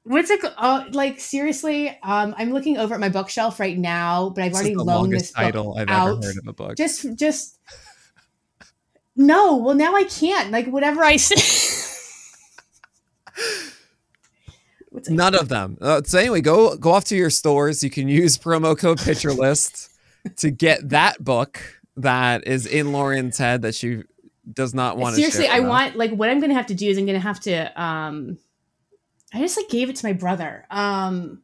What's it? Oh, like seriously, um, I'm looking over at my bookshelf right now, but I've This is already loaned this book title I've out. ever heard of a book. Just, just no. Well, now I can't. Like whatever I say. None of them. Uh, so anyway, go go off to your stores. You can use promo code Pitcher List to get that book that is in Lauren's head that she does not want. To. Seriously, I want like what I'm gonna have to do is I'm gonna have to. um I just like gave it to my brother. Um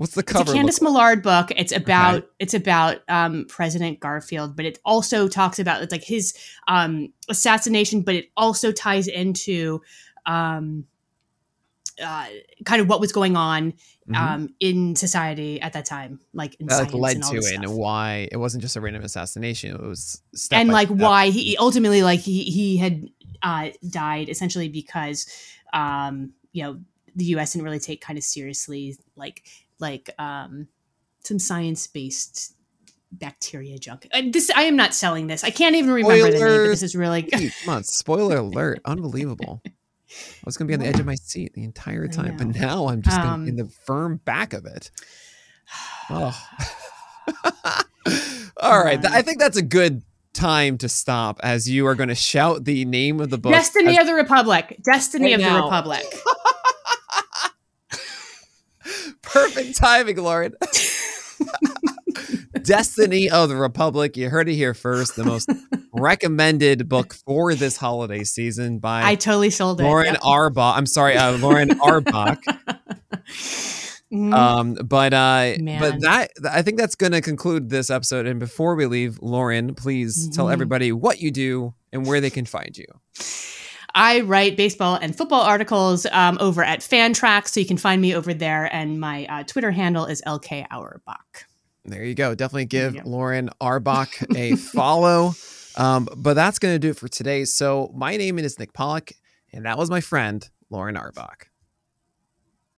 What's the cover It's a Candice like? Millard book. It's about it's about um, President Garfield, but it also talks about it's like his um, assassination, but it also ties into um, uh, kind of what was going on Mhm. um, in society at that time, like in that like, led and all to it and why it wasn't just a random assassination. It was step and like step. why he ultimately like he he had uh, died essentially because um, you know the U.S. didn't really take kind of seriously like like um, some science based bacteria junk. Uh, this I am not selling this. I can't even remember the name. But this is really come on, spoiler alert! Unbelievable. I was gonna be on the edge of my seat the entire time, but now I'm just Um, in the firm back of it. Oh. All right, I think that's a good time to stop as you are going to shout the name of the book. Destiny as- of the Republic. Destiny Right of now. the Republic. Perfect timing, Lauren. Destiny of the Republic. You heard it here first. The most recommended book for this holiday season by I totally sold it. Lauren Yep. Auerbach. I'm sorry, uh, Lauren Auerbach. Mhm. Um, but uh, Man. but that I think that's going to conclude this episode. And before we leave, Lauren, please tell Mhm. everybody what you do and where they can find you. I write baseball and football articles um, over at Fantrax, so you can find me over there. And my uh, Twitter handle is LK Auerbach. There you go. Definitely give Lauren Auerbach a follow. Um, but that's going to do it for today. So my name is Nick Pollack, and that was my friend Lauren Auerbach.